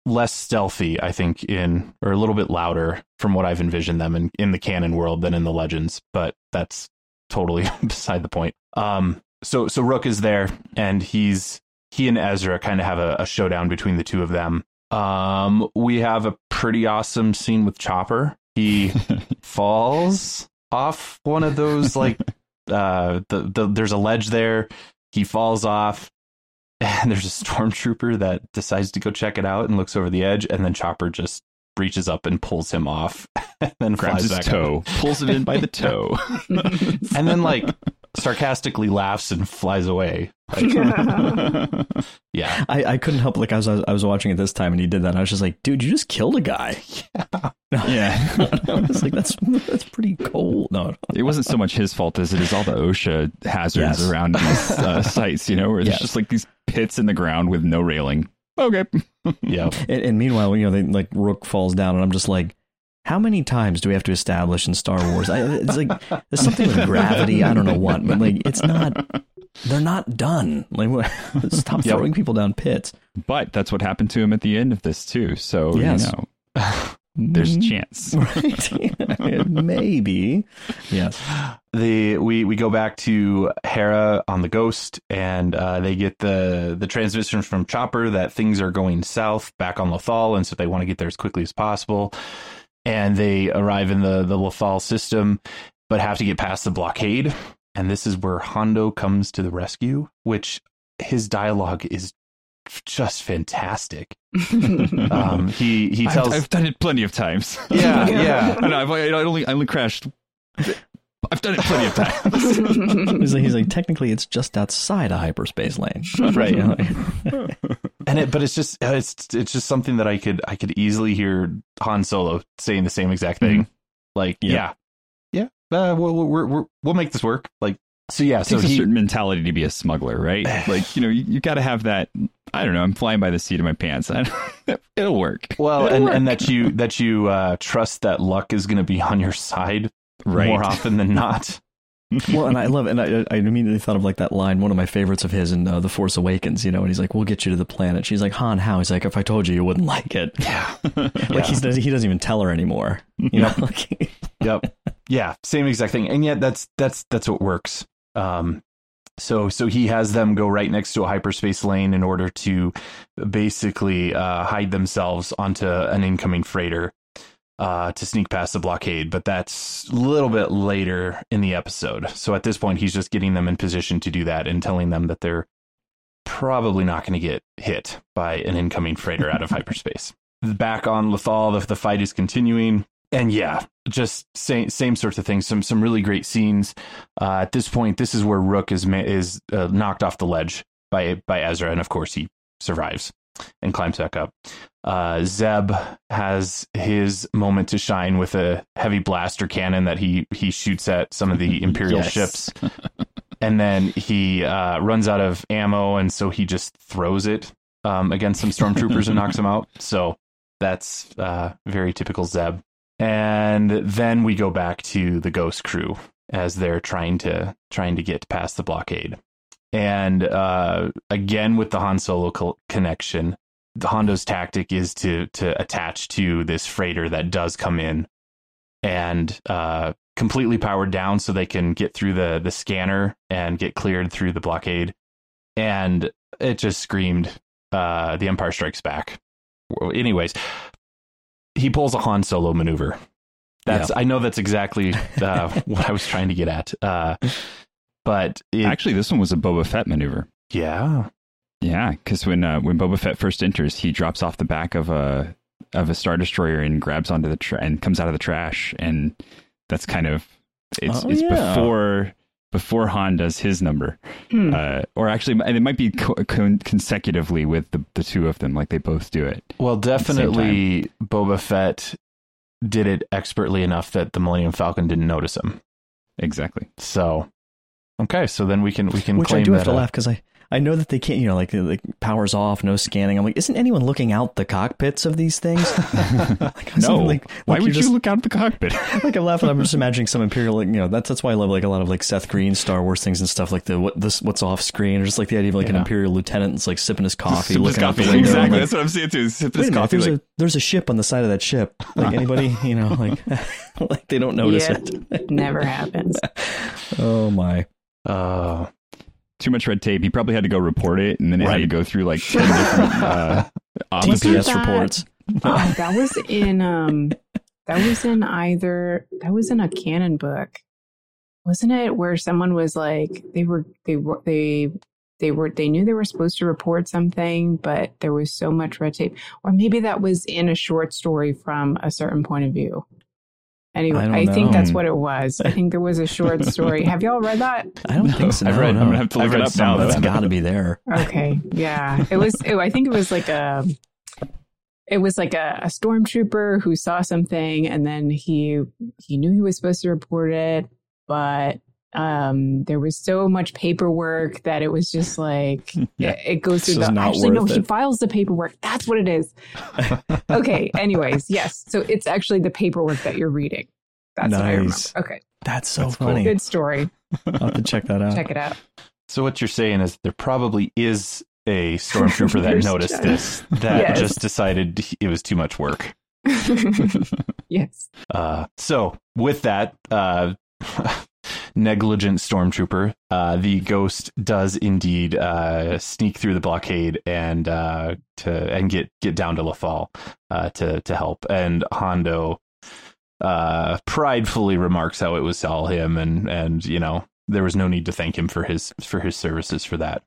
less stealthy, I think, in or a little bit louder from what I've envisioned them in in the canon world than in the Legends, but that's totally beside the point. Um, so so Rook is there, and he's he and Ezra kind of have a, a showdown between the two of them. Um, we have a pretty awesome scene with Chopper. He falls off one of those like uh the, the there's a ledge there. He falls off and there's a stormtrooper that decides to go check it out and looks over the edge and then Chopper just reaches up and pulls him off and then grabs flies his back toe, up. pulls it in by the toe, and then like sarcastically laughs and flies away. Like, yeah, I, I couldn't help like I was I was watching it this time and he did that. And I was just like, dude, you just killed a guy. yeah. I was like, that's that's pretty cold. No, it wasn't so much his fault as it is all the OSHA hazards Yes. around these uh, sites. You know, where there's Yes. just like these pits in the ground with no railing. Okay. yeah. And, and meanwhile, you know, they like Rook falls down, and I'm just like, how many times do we have to establish in Star Wars? I, it's like there's something with gravity. I don't know what, but like it's not. They're not done. Like, stop Yep. throwing people down pits. But that's what happened to him at the end of this too. So Yes. you know, there's a chance. Right? Maybe. Yes. the we we go back to Hera on the Ghost, and uh, they get the the transmission from Chopper that things are going south back on Lothal, and so they want to get there as quickly as possible. And they arrive in the the Lothal system, but have to get past the blockade. And this is where Hondo comes to the rescue, which his dialogue is just fantastic. um, he he I've- tells I've, done it plenty of times. Yeah, yeah. I know. I've, I only I only crashed. I've done it plenty of times. He's like, he's like, technically, it's just outside a hyperspace lane. Right. And it but it's just it's it's just something that i could i could easily hear han solo saying the same exact thing like Yeah. yeah yeah uh, we'll, we'll, we'll, we'll make this work like so yeah so takes a he certain mentality to be a smuggler, right? Like you know, you, you got to have that. I don't know. I'm flying by the seat of my pants. It'll work. well It'll and, work. and that you that you uh trust that luck is going to be on your side Right. more often than not well, and I love, it. and I, I immediately thought of like that line, one of my favorites of his in uh, The Force Awakens, you know, and he's like, "We'll get you to the planet." She's like, "Han, how?" He's like, "If I told you, you wouldn't like it." yeah Like he's he doesn't even tell her anymore. You know, like, yep yeah same exact thing and yet that's that's that's what works um so so he has them go right next to a hyperspace lane in order to basically uh hide themselves onto an incoming freighter uh to sneak past the blockade but that's a little bit later in the episode so at this point he's just getting them in position to do that and telling them that they're probably not going to get hit by an incoming freighter out of hyperspace back on Lothal, the, the fight is continuing. And yeah, just same same sorts of things. Some some really great scenes. Uh, at this point, this is where Rook is is uh, knocked off the ledge by by Ezra, and of course he survives and climbs back up. Uh, Zeb has his moment to shine with a heavy blaster cannon that he he shoots at some of the Imperial Yes. ships, and then he uh, runs out of ammo, and so he just throws it um, against some stormtroopers and knocks them out. So that's uh, very typical Zeb. And then we go back to the Ghost crew as they're trying to trying to get past the blockade. And uh, again with the Han Solo co- connection, Hondo's tactic is to to attach to this freighter that does come in and uh, completely powered down so they can get through the the scanner and get cleared through the blockade. And it just screamed uh, the Empire Strikes Back. Anyways, he pulls a Han Solo maneuver. That's I know that's exactly uh, what I was trying to get at. Uh, but it, Actually, this one was a Boba Fett maneuver. yeah, Yeah, because when uh, when Boba Fett first enters, he drops off the back of a of a star destroyer and grabs onto the tra- and comes out of the trash, and that's kind of it's Oh, it's yeah. before before Han does his number, Hmm. uh, or actually, and it might be co- con- consecutively with the the two of them, like they both do it. well, definitely Boba Fett did it expertly enough that the Millennium Falcon didn't notice him. Exactly. So, okay, so then we can we can which claim I do have to uh, laugh because I I know that they can't, you know, like like powers off, no scanning. I'm like, isn't anyone looking out the cockpits of these things? like, No, like, why would just- you look out the cockpit? like I'm laughing. I'm just imagining some imperial, like, you know, that's that's why I love like a lot of like Seth Green Star Wars things and stuff like the what this what's off screen, or just like the idea of like an imperial lieutenant that's like sipping his coffee, Sip his looking out the coffee. window. Exactly. like, That's what I'm saying too. Sip Wait his coffee. there's Like, a there's a ship on the side of that ship. Like anybody, you know, like like they don't notice Yeah. it. Never happens. Oh my. Uh, too much red tape. He probably had to go report it, and then it had to go through like ten different uh, offices. TPS that- reports. Oh, that was in um that was in either that was in a canon book. Wasn't it where someone was like they were they were they they were they knew they were supposed to report something, but there was so much red tape. Or maybe that was in a short story from a certain point of view. Anyway, I I, think that's what it was. I think there was a short story. Have y'all read that? I don't think so. I've read- no. I'm gonna have to look I've it read up some now. That's got to be there. Okay, yeah, it was. It, I think it was like a. It was like a, a stormtrooper who saw something, and then he he knew he was supposed to report it, but um there was so much paperwork that it was just like Yeah. it, it goes through This the actually no worth he files the paperwork that's what it is okay anyways yes so it's actually the paperwork that you're reading that's what i remember Nice. okay That's so That's cool. funny. good story I'll have to check that out. check it out So what you're saying is there probably is a stormtrooper that noticed just- this that Yes. just decided it was too much work. yes Uh, so with that, uh, negligent stormtrooper, uh, the ghost does indeed uh, sneak through the blockade and uh, to and get get down to Lothal uh, to to help. And Hondo uh, pridefully remarks how it was all him, and and you know there was no need to thank him for his for his services for that.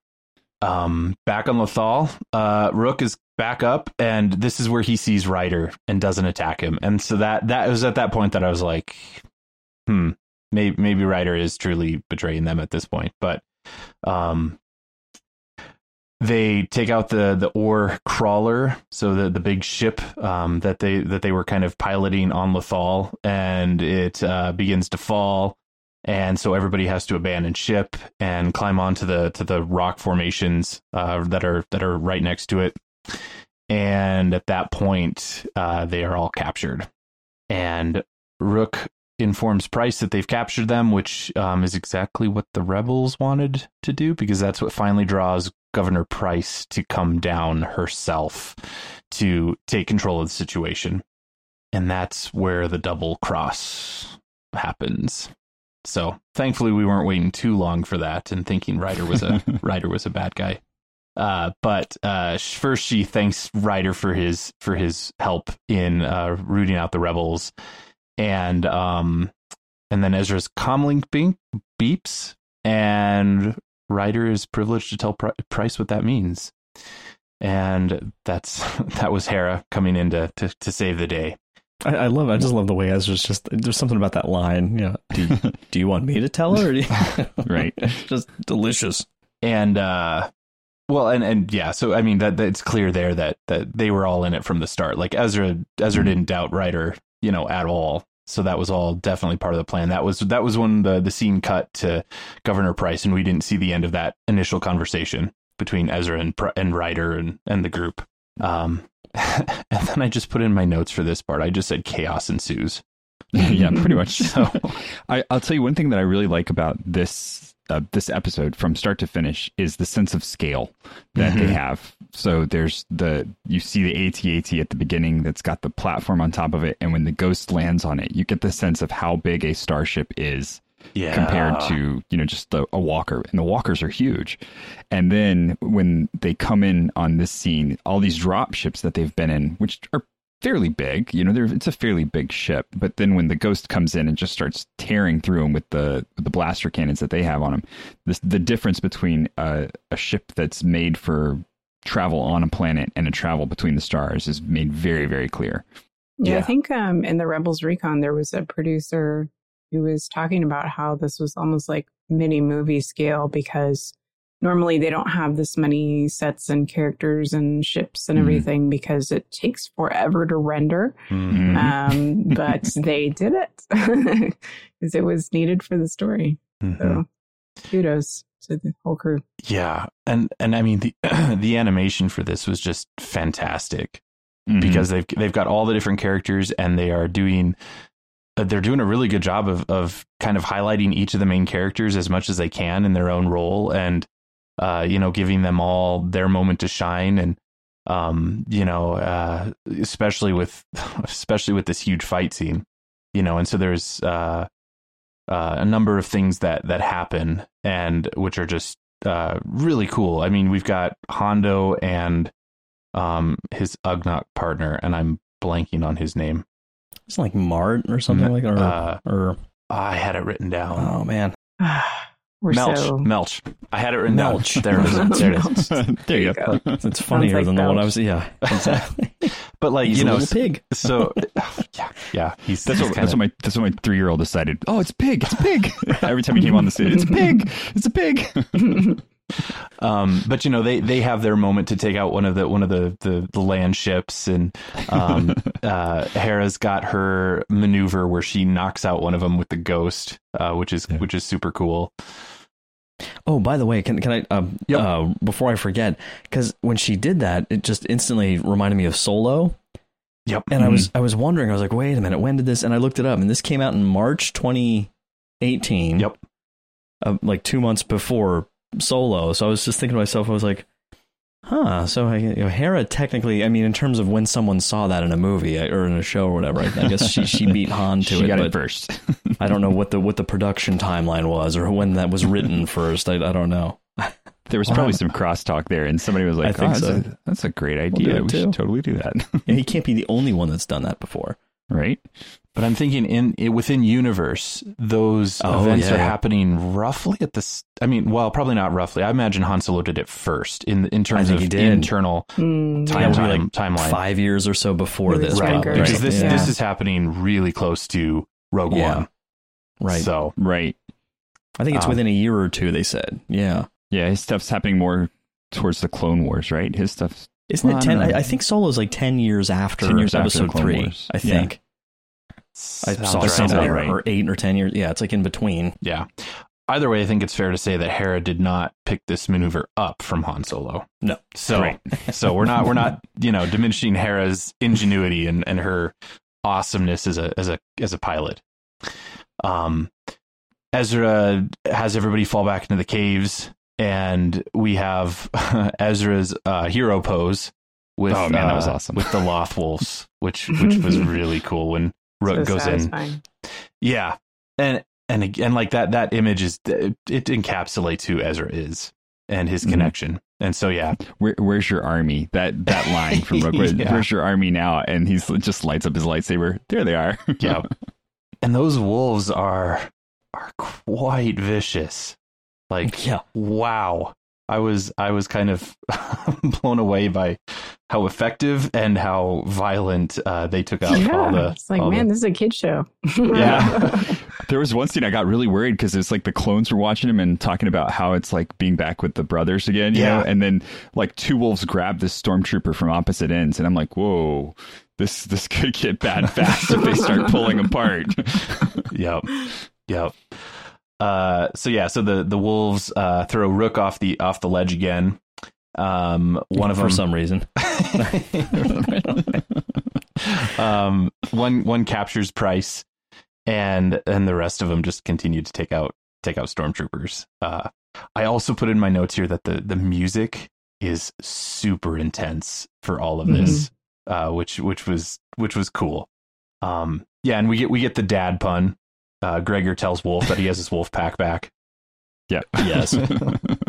Um, back on Lothal, uh, Rook is back up, and this is where he sees Ryder and doesn't attack him. And so that that was at that point that I was like, hmm, maybe maybe Ryder is truly betraying them at this point. But um, they take out the the ore crawler, so the the big ship um, that they that they were kind of piloting on Lothal, and it uh, begins to fall and so everybody has to abandon ship and climb onto the to the rock formations uh, that are that are right next to it. And at that point, uh, they are all captured. And Rook informs Price that they've captured them, which um, is exactly what the rebels wanted to do, because that's what finally draws Governor Price to come down herself to take control of the situation. And that's where the double cross happens. So thankfully, we weren't waiting too long for that and thinking Ryder was a Ryder was a bad guy. Uh, but uh, first, she thanks Ryder for his for his help in uh, rooting out the rebels, and um, and then Ezra's comlink bing- beeps, and Ryder is privileged to tell Pri- Price what that means, and that's that was Hera coming in to to, to save the day. I, I love. I just love the way Ezra's just. There's something about that line. You know, do you, do you want me to tell her? Or do you, Right. just delicious. and uh well and and yeah so i mean that, that it's clear there that that they were all in it from the start like ezra ezra didn't doubt ryder you know at all so that was all definitely part of the plan that was that was when the the scene cut to governor price and we didn't see the end of that initial conversation between ezra and and ryder and and the group um and then i just put in my notes for this part i just said chaos ensues yeah, pretty much. So- I, I'll tell you one thing that I really like about this uh, this episode from start to finish is the sense of scale that they Mhm. have. So there's the you see the AT-AT at the beginning that's got the platform on top of it, and when the ghost lands on it, you get the sense of how big a starship is yeah. compared to you know just a, a walker. And the walkers are huge. And then when they come in on this scene all these drop ships that they've been in which are fairly big you know they're, it's a fairly big ship. But then when the ghost comes in and just starts tearing through them with the with the blaster cannons that they have on them this, the difference between a, a ship that's made for travel on a planet and a travel between the stars is made very very clear Yeah, I think um, in the Rebels Recon, there was a producer who was talking about how this was almost like mini movie scale because normally they don't have this many sets and characters and ships and Mhm. everything because it takes forever to render. Mhm. Um, but they did it because it was needed for the story. Mhm. So kudos to the whole crew. Yeah, and and I mean the the animation for this was just fantastic Mhm. because they've they've got all the different characters and they are doing uh, they're doing a really good job of of kind of highlighting each of the main characters as much as they can in their own role and uh you know giving them all their moment to shine and um you know uh especially with especially with this huge fight scene you know and so there's uh uh, a number of things that that happen and which are just uh, really cool. I mean, we've got Hondo and um, his Ugnaught partner, and I'm blanking on his name. It's like Mart or something like that. Or, Uh, or I had it written down. oh man, We're Melch, so Melch. I had it written Melch. down. There it is. There it is. there you go. it's funnier like than the one I was. Yeah, exactly. But like He's you a know, little pig. So yeah, yeah. He's That's he's what, kinda, that's what my that's what my three year old decided. Oh, it's pig! It's pig! Every time he came on the scene, it's a pig! It's a pig! Um, but you know they they have their moment to take out one of the one of the the, the land ships, and um, uh, Hera's got her maneuver where she knocks out one of them with the ghost, uh, which is Yeah. which is super cool. Oh, by the way, can can I um, Yep. uh, before I forget? Because when she did that, it just instantly reminded me of Solo. Yep. And I was I was wondering, I was like, wait a minute, when did this? And I looked it up, and this came out in March 2018. Yep. Uh, like two months before Solo. So I was just thinking to myself, I was like, huh. So I, you know, Hera technically, I mean, in terms of when someone saw that in a movie uh, or in a show or whatever, I, I guess she she beat Han to she it. got but it first. I don't know what the what the production timeline was or when that was written first. I, I don't know. There was probably some crosstalk there, and somebody was like, I think oh, that's, so. a, that's a great idea. it we too." should totally do that. Yeah, he can't be the only one that's done that before. right? But I'm thinking in within universe, those Oh, events yeah, are happening roughly at this. I mean, well, probably not roughly. I imagine Han Solo did it first in in terms of internal Mm, time, Yeah, time like timeline. Five years or so before this, staggered. probably. because this Yeah. this is happening really close to Rogue Yeah. One. right. So Right. I think it's um, within a year or two. They said, yeah. Yeah, his stuff's happening more towards the Clone Wars, right? His stuff's Isn't Well, it ten? I, I think Solo's like ten years after 10 years after episode Clone three. Wars. I Yeah. think I sounds saw right. something or, right. or eight or ten years. Yeah, it's like in between. Yeah. Either way, I think it's fair to say that Hera did not pick this maneuver up from Han Solo. No, So, Right. so we're not we're not you know diminishing Hera's ingenuity and, and her awesomeness as a as a as a pilot. Um, Ezra has everybody fall back into the caves, and we have Ezra's uh, hero pose with Oh, man, that was uh, awesome. with the Loth Wolves, which which was really cool when Rook so goes in. Yeah, and and again, like that that image is it, it encapsulates who Ezra is and his Mhm. connection. And so yeah, Where, where's your army? That that line from Rogue One, Yeah. Where's your army now? And he's just lights up his lightsaber. There they are. yeah. and those wolves are are quite vicious. Like Yeah. wow. I was I was kind of blown away by how effective and how violent uh, they took out yeah, all the. it's like, all the- man, this is a kid show. Yeah. There was one scene I got really worried because it's like the clones were watching him and talking about how it's like being back with the brothers again, you Yeah. know. And then like two wolves grab this stormtrooper from opposite ends, and I'm like, whoa, this this could get bad fast if they start pulling apart. yep yep uh so yeah so the the wolves uh throw rook off the off the ledge again. Um one of for them some reason. um one one captures price and and the rest of them just continue to take out take out stormtroopers. Uh i also put in my notes here that the the music is super intense for all of this uh which which was which was cool. Um yeah and we get we get the dad pun uh gregor tells Wolffe that he has his wolf pack back yeah. Yes.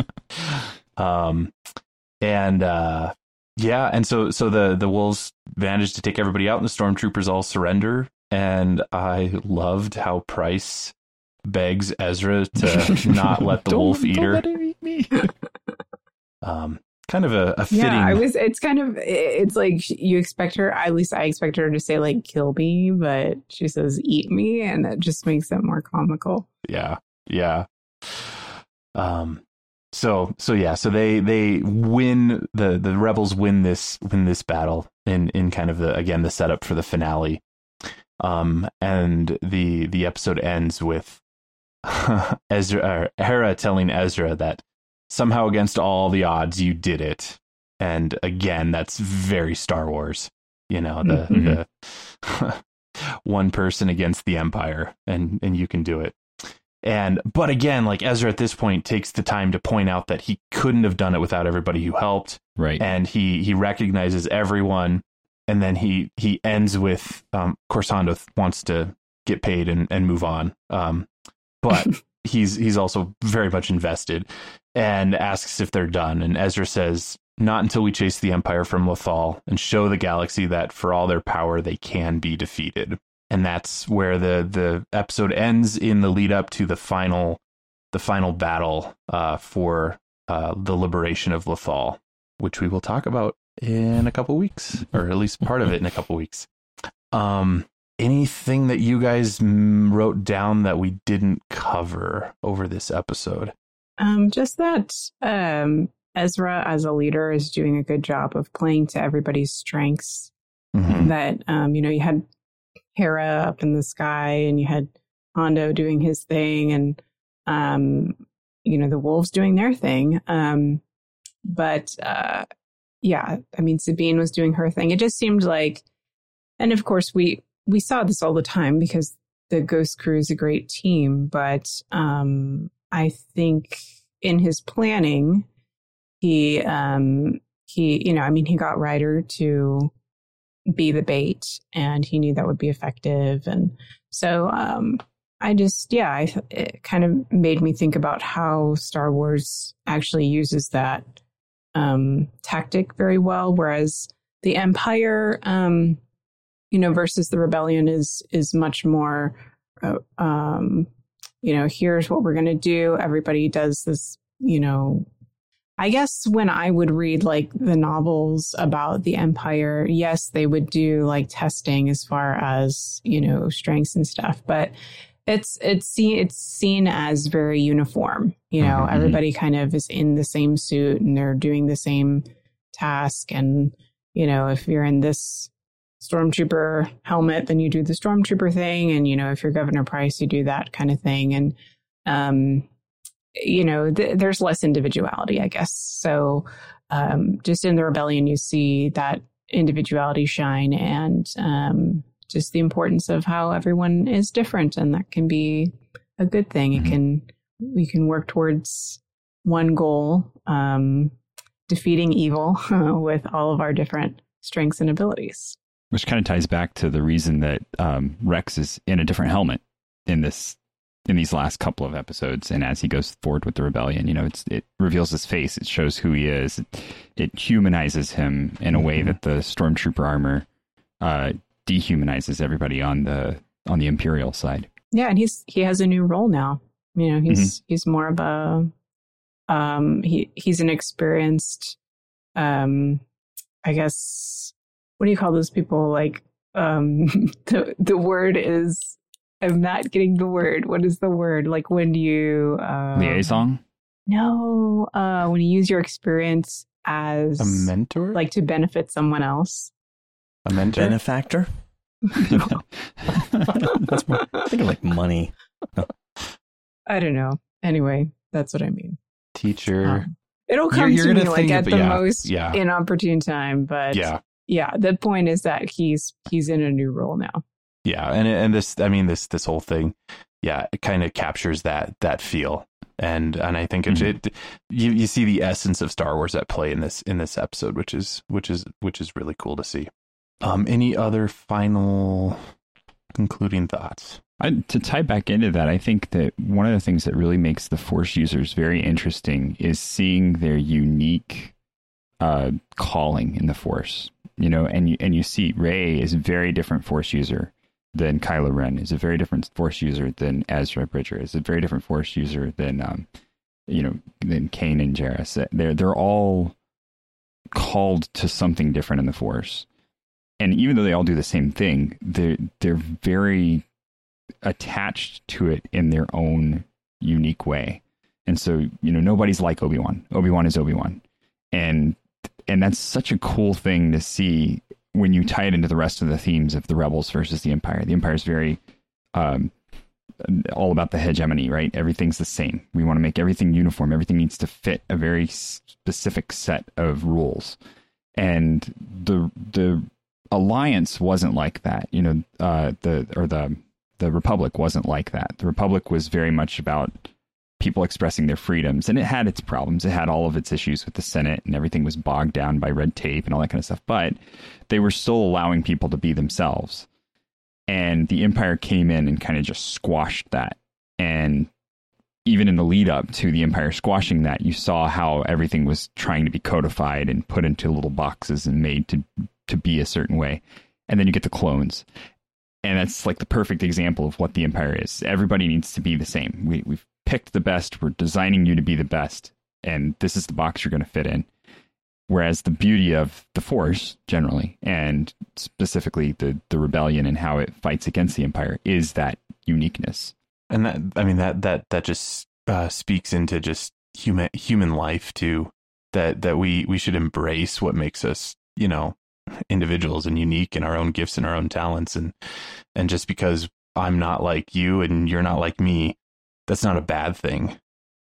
um and uh yeah and so so the the wolves managed to take everybody out and the stormtroopers all surrender and i loved how price begs ezra to not let the wolf let it eat me. um kind of a, a fitting Yeah, I was. It's kind of. It's like you expect her. At least I expect her to say like "kill me," but she says "eat me," and that just makes it more comical. yeah yeah um so so yeah so they they win the the rebels win this win this battle in in kind of the again the setup for the finale um and the the episode ends with Ezra or Hera telling Ezra that somehow against all the odds you did it. And again that's very Star Wars you know the Mhm. the one person against the empire and and you can do it. And but again like Ezra at this point takes the time to point out that he couldn't have done it without everybody who helped. Right. and he he recognizes everyone and then he he ends with um of course Hondo th- wants to get paid and and move on. Um but he's he's also very much invested and asks if they're done. And Ezra says, Not until we chase the Empire from Lothal and show the galaxy that for all their power, they can be defeated. And that's where the, the episode ends in the lead up to the final the final battle uh, for uh, the liberation of Lothal, which we will talk about in a couple weeks, or at least part of it in a couple weeks. Um, anything that you guys wrote down that we didn't cover over this episode? Um, just that um, Ezra, as a leader, is doing a good job of playing to everybody's strengths. Mm-hmm. That um, you know, you had Hera up in the sky, and you had Hondo doing his thing, and um, you know, the wolves doing their thing. Um, but uh, yeah, I mean, Sabine was doing her thing. It just seemed like, and of course, we we saw this all the time because the Ghost Crew is a great team. But um, I think in his planning, he um, he, you know, I mean, he got Ryder to be the bait, and he knew that would be effective, and so um, I just, yeah, I, it kind of made me think about how Star Wars actually uses that um, tactic very well, whereas the Empire, um, you know, versus the Rebellion is is much more, uh, um, you know, here's what we're going to do. Everybody does this, you know. I guess when I would read like the novels about the Empire, yes, they would do like testing as far as, you know, strengths and stuff, but it's it's seen it's seen as very uniform. You know, mm-hmm. everybody kind of is in the same suit and they're doing the same task. And you know, if you're in this stormtrooper helmet, then you do the stormtrooper thing. And you know, if you're Governor Price, you do that kind of thing. And um, you know, th- there's less individuality, I guess. So um, just in the rebellion, you see that individuality shine and um, just the importance of how everyone is different and that can be a good thing mm-hmm. it can we can work towards one goal um, defeating evil with all of our different strengths and abilities which kind of ties back to the reason that um, rex is in a different helmet in this in these last couple of episodes and as he goes forward with the rebellion you know it's it reveals his face it shows who he is it, it humanizes him in a way mm-hmm. that the stormtrooper armor uh, dehumanizes everybody on the on the imperial side. Yeah, and he's he has a new role now. You know, he's mm-hmm. he's more of a um he he's an experienced um I guess what do you call those people like um the the word is I'm not getting the word. What is the word? Like when do you um, liaison? No, uh when you use your experience as a mentor like to benefit someone else a mentor? Benefactor? that's more, think of like money. I don't know. Anyway, that's what I mean. Teacher. Um, it'll come you're, you're to me like at the yeah, most yeah. inopportune time, but yeah, yeah. The point is that he's he's in a new role now. Yeah, and and this, I mean this this whole thing, yeah, it kind of captures that that feel, and and I think mm-hmm. it, it you you see the essence of Star Wars at play in this in this episode, which is which is which is really cool to see. Um, any other final concluding thoughts? I, to tie back into that, I think that one of the things that really makes the Force users very interesting is seeing their unique uh, calling in the Force. You know, and you and you see Rey is a very different Force user than Kylo Ren. Is a very different Force user than Ezra Bridger. Is a very different Force user than um, you know than Kanan and Jarrus. They're they're all called to something different in the Force and even though they all do the same thing, they're they're very attached to it in their own unique way. And so, you know, nobody's like Obi Wan. Obi Wan is Obi Wan, and and that's such a cool thing to see when you tie it into the rest of the themes of the rebels versus the Empire. The Empire is very um, all about the hegemony, right? Everything's the same. We want to make everything uniform. Everything needs to fit a very specific set of rules. And the the Alliance wasn't like that. You know, uh, the or the the Republic wasn't like that. The Republic was very much about people expressing their freedoms, and it had its problems. It had all of its issues with the Senate, and everything was bogged down by red tape and all that kind of stuff. But they were still allowing people to be themselves. And the Empire came in and kind of just squashed that and even in the lead up to the Empire squashing that, you saw how everything was trying to be codified and put into little boxes and made to to be a certain way. And then you get the clones. And that's like the perfect example of what the Empire is. Everybody needs to be the same. We, we've picked the best. We're designing you to be the best. And this is the box you're going to fit in. Whereas the beauty of the Force generally, and specifically the, the rebellion and how it fights against the Empire, is that uniqueness. And that, I mean, that that that just uh, speaks into just human human life too. That that we we should embrace what makes us, you know, individuals and unique in our own gifts and our own talents, and and just because I'm not like you and you're not like me, that's not a bad thing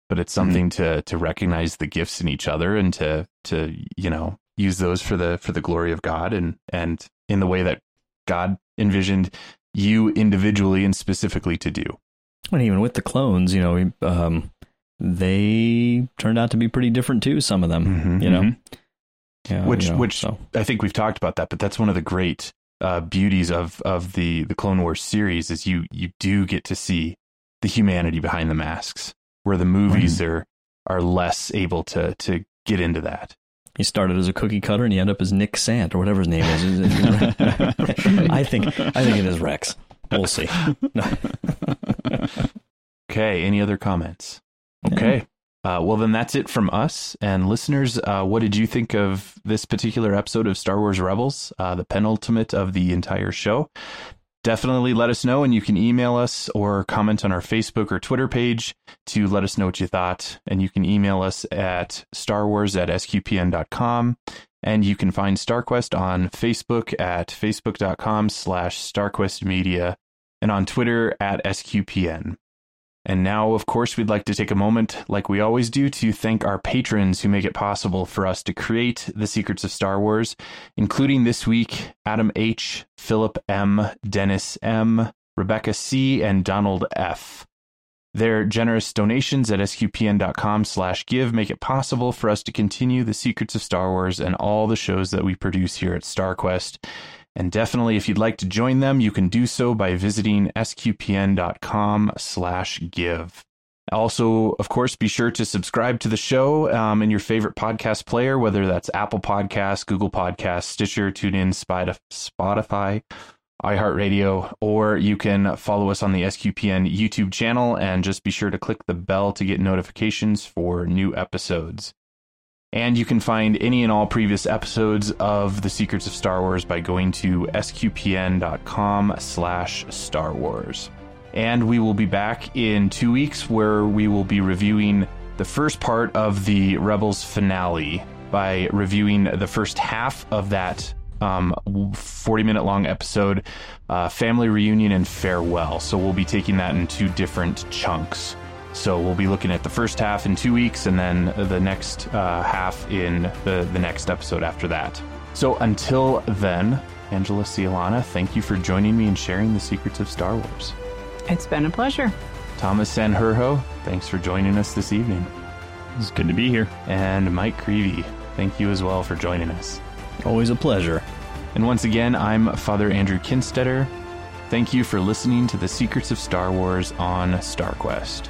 but it's something mm-hmm. to to recognize the gifts in each other and to to you know use those for the for the glory of God and and in the way that God envisioned you individually and specifically to do. And even with the clones, you know, um, they turned out to be pretty different too. Some of them, mm-hmm, you know, mm-hmm. yeah, which you know, which so. I think we've talked about that, but that's one of the great uh, beauties of of the the Clone Wars series is you you do get to see the humanity behind the masks where the movies right. are are less able to to get into that. He started as a cookie cutter and he ended up as Nik Sant or whatever his name is. I think I think it is Rex. We'll see. okay. Any other comments? Okay. Uh, well, then that's it from us. And listeners, uh, what did you think of this particular episode of Star Wars Rebels, uh, the penultimate of the entire show? Definitely let us know and you can email us or comment on our Facebook or Twitter page to let us know what you thought. And you can email us at starwars at sqpn.com. And you can find StarQuest on Facebook at facebook.com slash starquestmedia and on Twitter at SQPN. And now, of course, we'd like to take a moment, like we always do, to thank our patrons who make it possible for us to create the secrets of Star Wars, including this week Adam H., Philip M., Dennis M., Rebecca C., and Donald F. Their generous donations at sqpn.com slash give make it possible for us to continue the secrets of Star Wars and all the shows that we produce here at StarQuest. And definitely, if you'd like to join them, you can do so by visiting sqpn.com slash give. Also, of course, be sure to subscribe to the show um, in your favorite podcast player, whether that's Apple Podcasts, Google Podcasts, Stitcher, TuneIn, Spotify, iHeartRadio, or you can follow us on the SQPN YouTube channel and just be sure to click the bell to get notifications for new episodes. And you can find any and all previous episodes of The Secrets of Star Wars by going to sqpn.com slash Star Wars. And we will be back in two weeks where we will be reviewing the first part of the Rebels finale by reviewing the first half of that um, 40 minute long episode, uh, Family Reunion and Farewell. So we'll be taking that in two different chunks. So we'll be looking at the first half in two weeks and then the next uh, half in the, the next episode after that. So until then, Angela Cialana, thank you for joining me and sharing the secrets of Star Wars. It's been a pleasure. Thomas Sanjurjo, thanks for joining us this evening. It's good to be here. And Mike Creevy, thank you as well for joining us. Always a pleasure. And once again, I'm Father Andrew Kinstetter. Thank you for listening to the Secrets of Star Wars on StarQuest.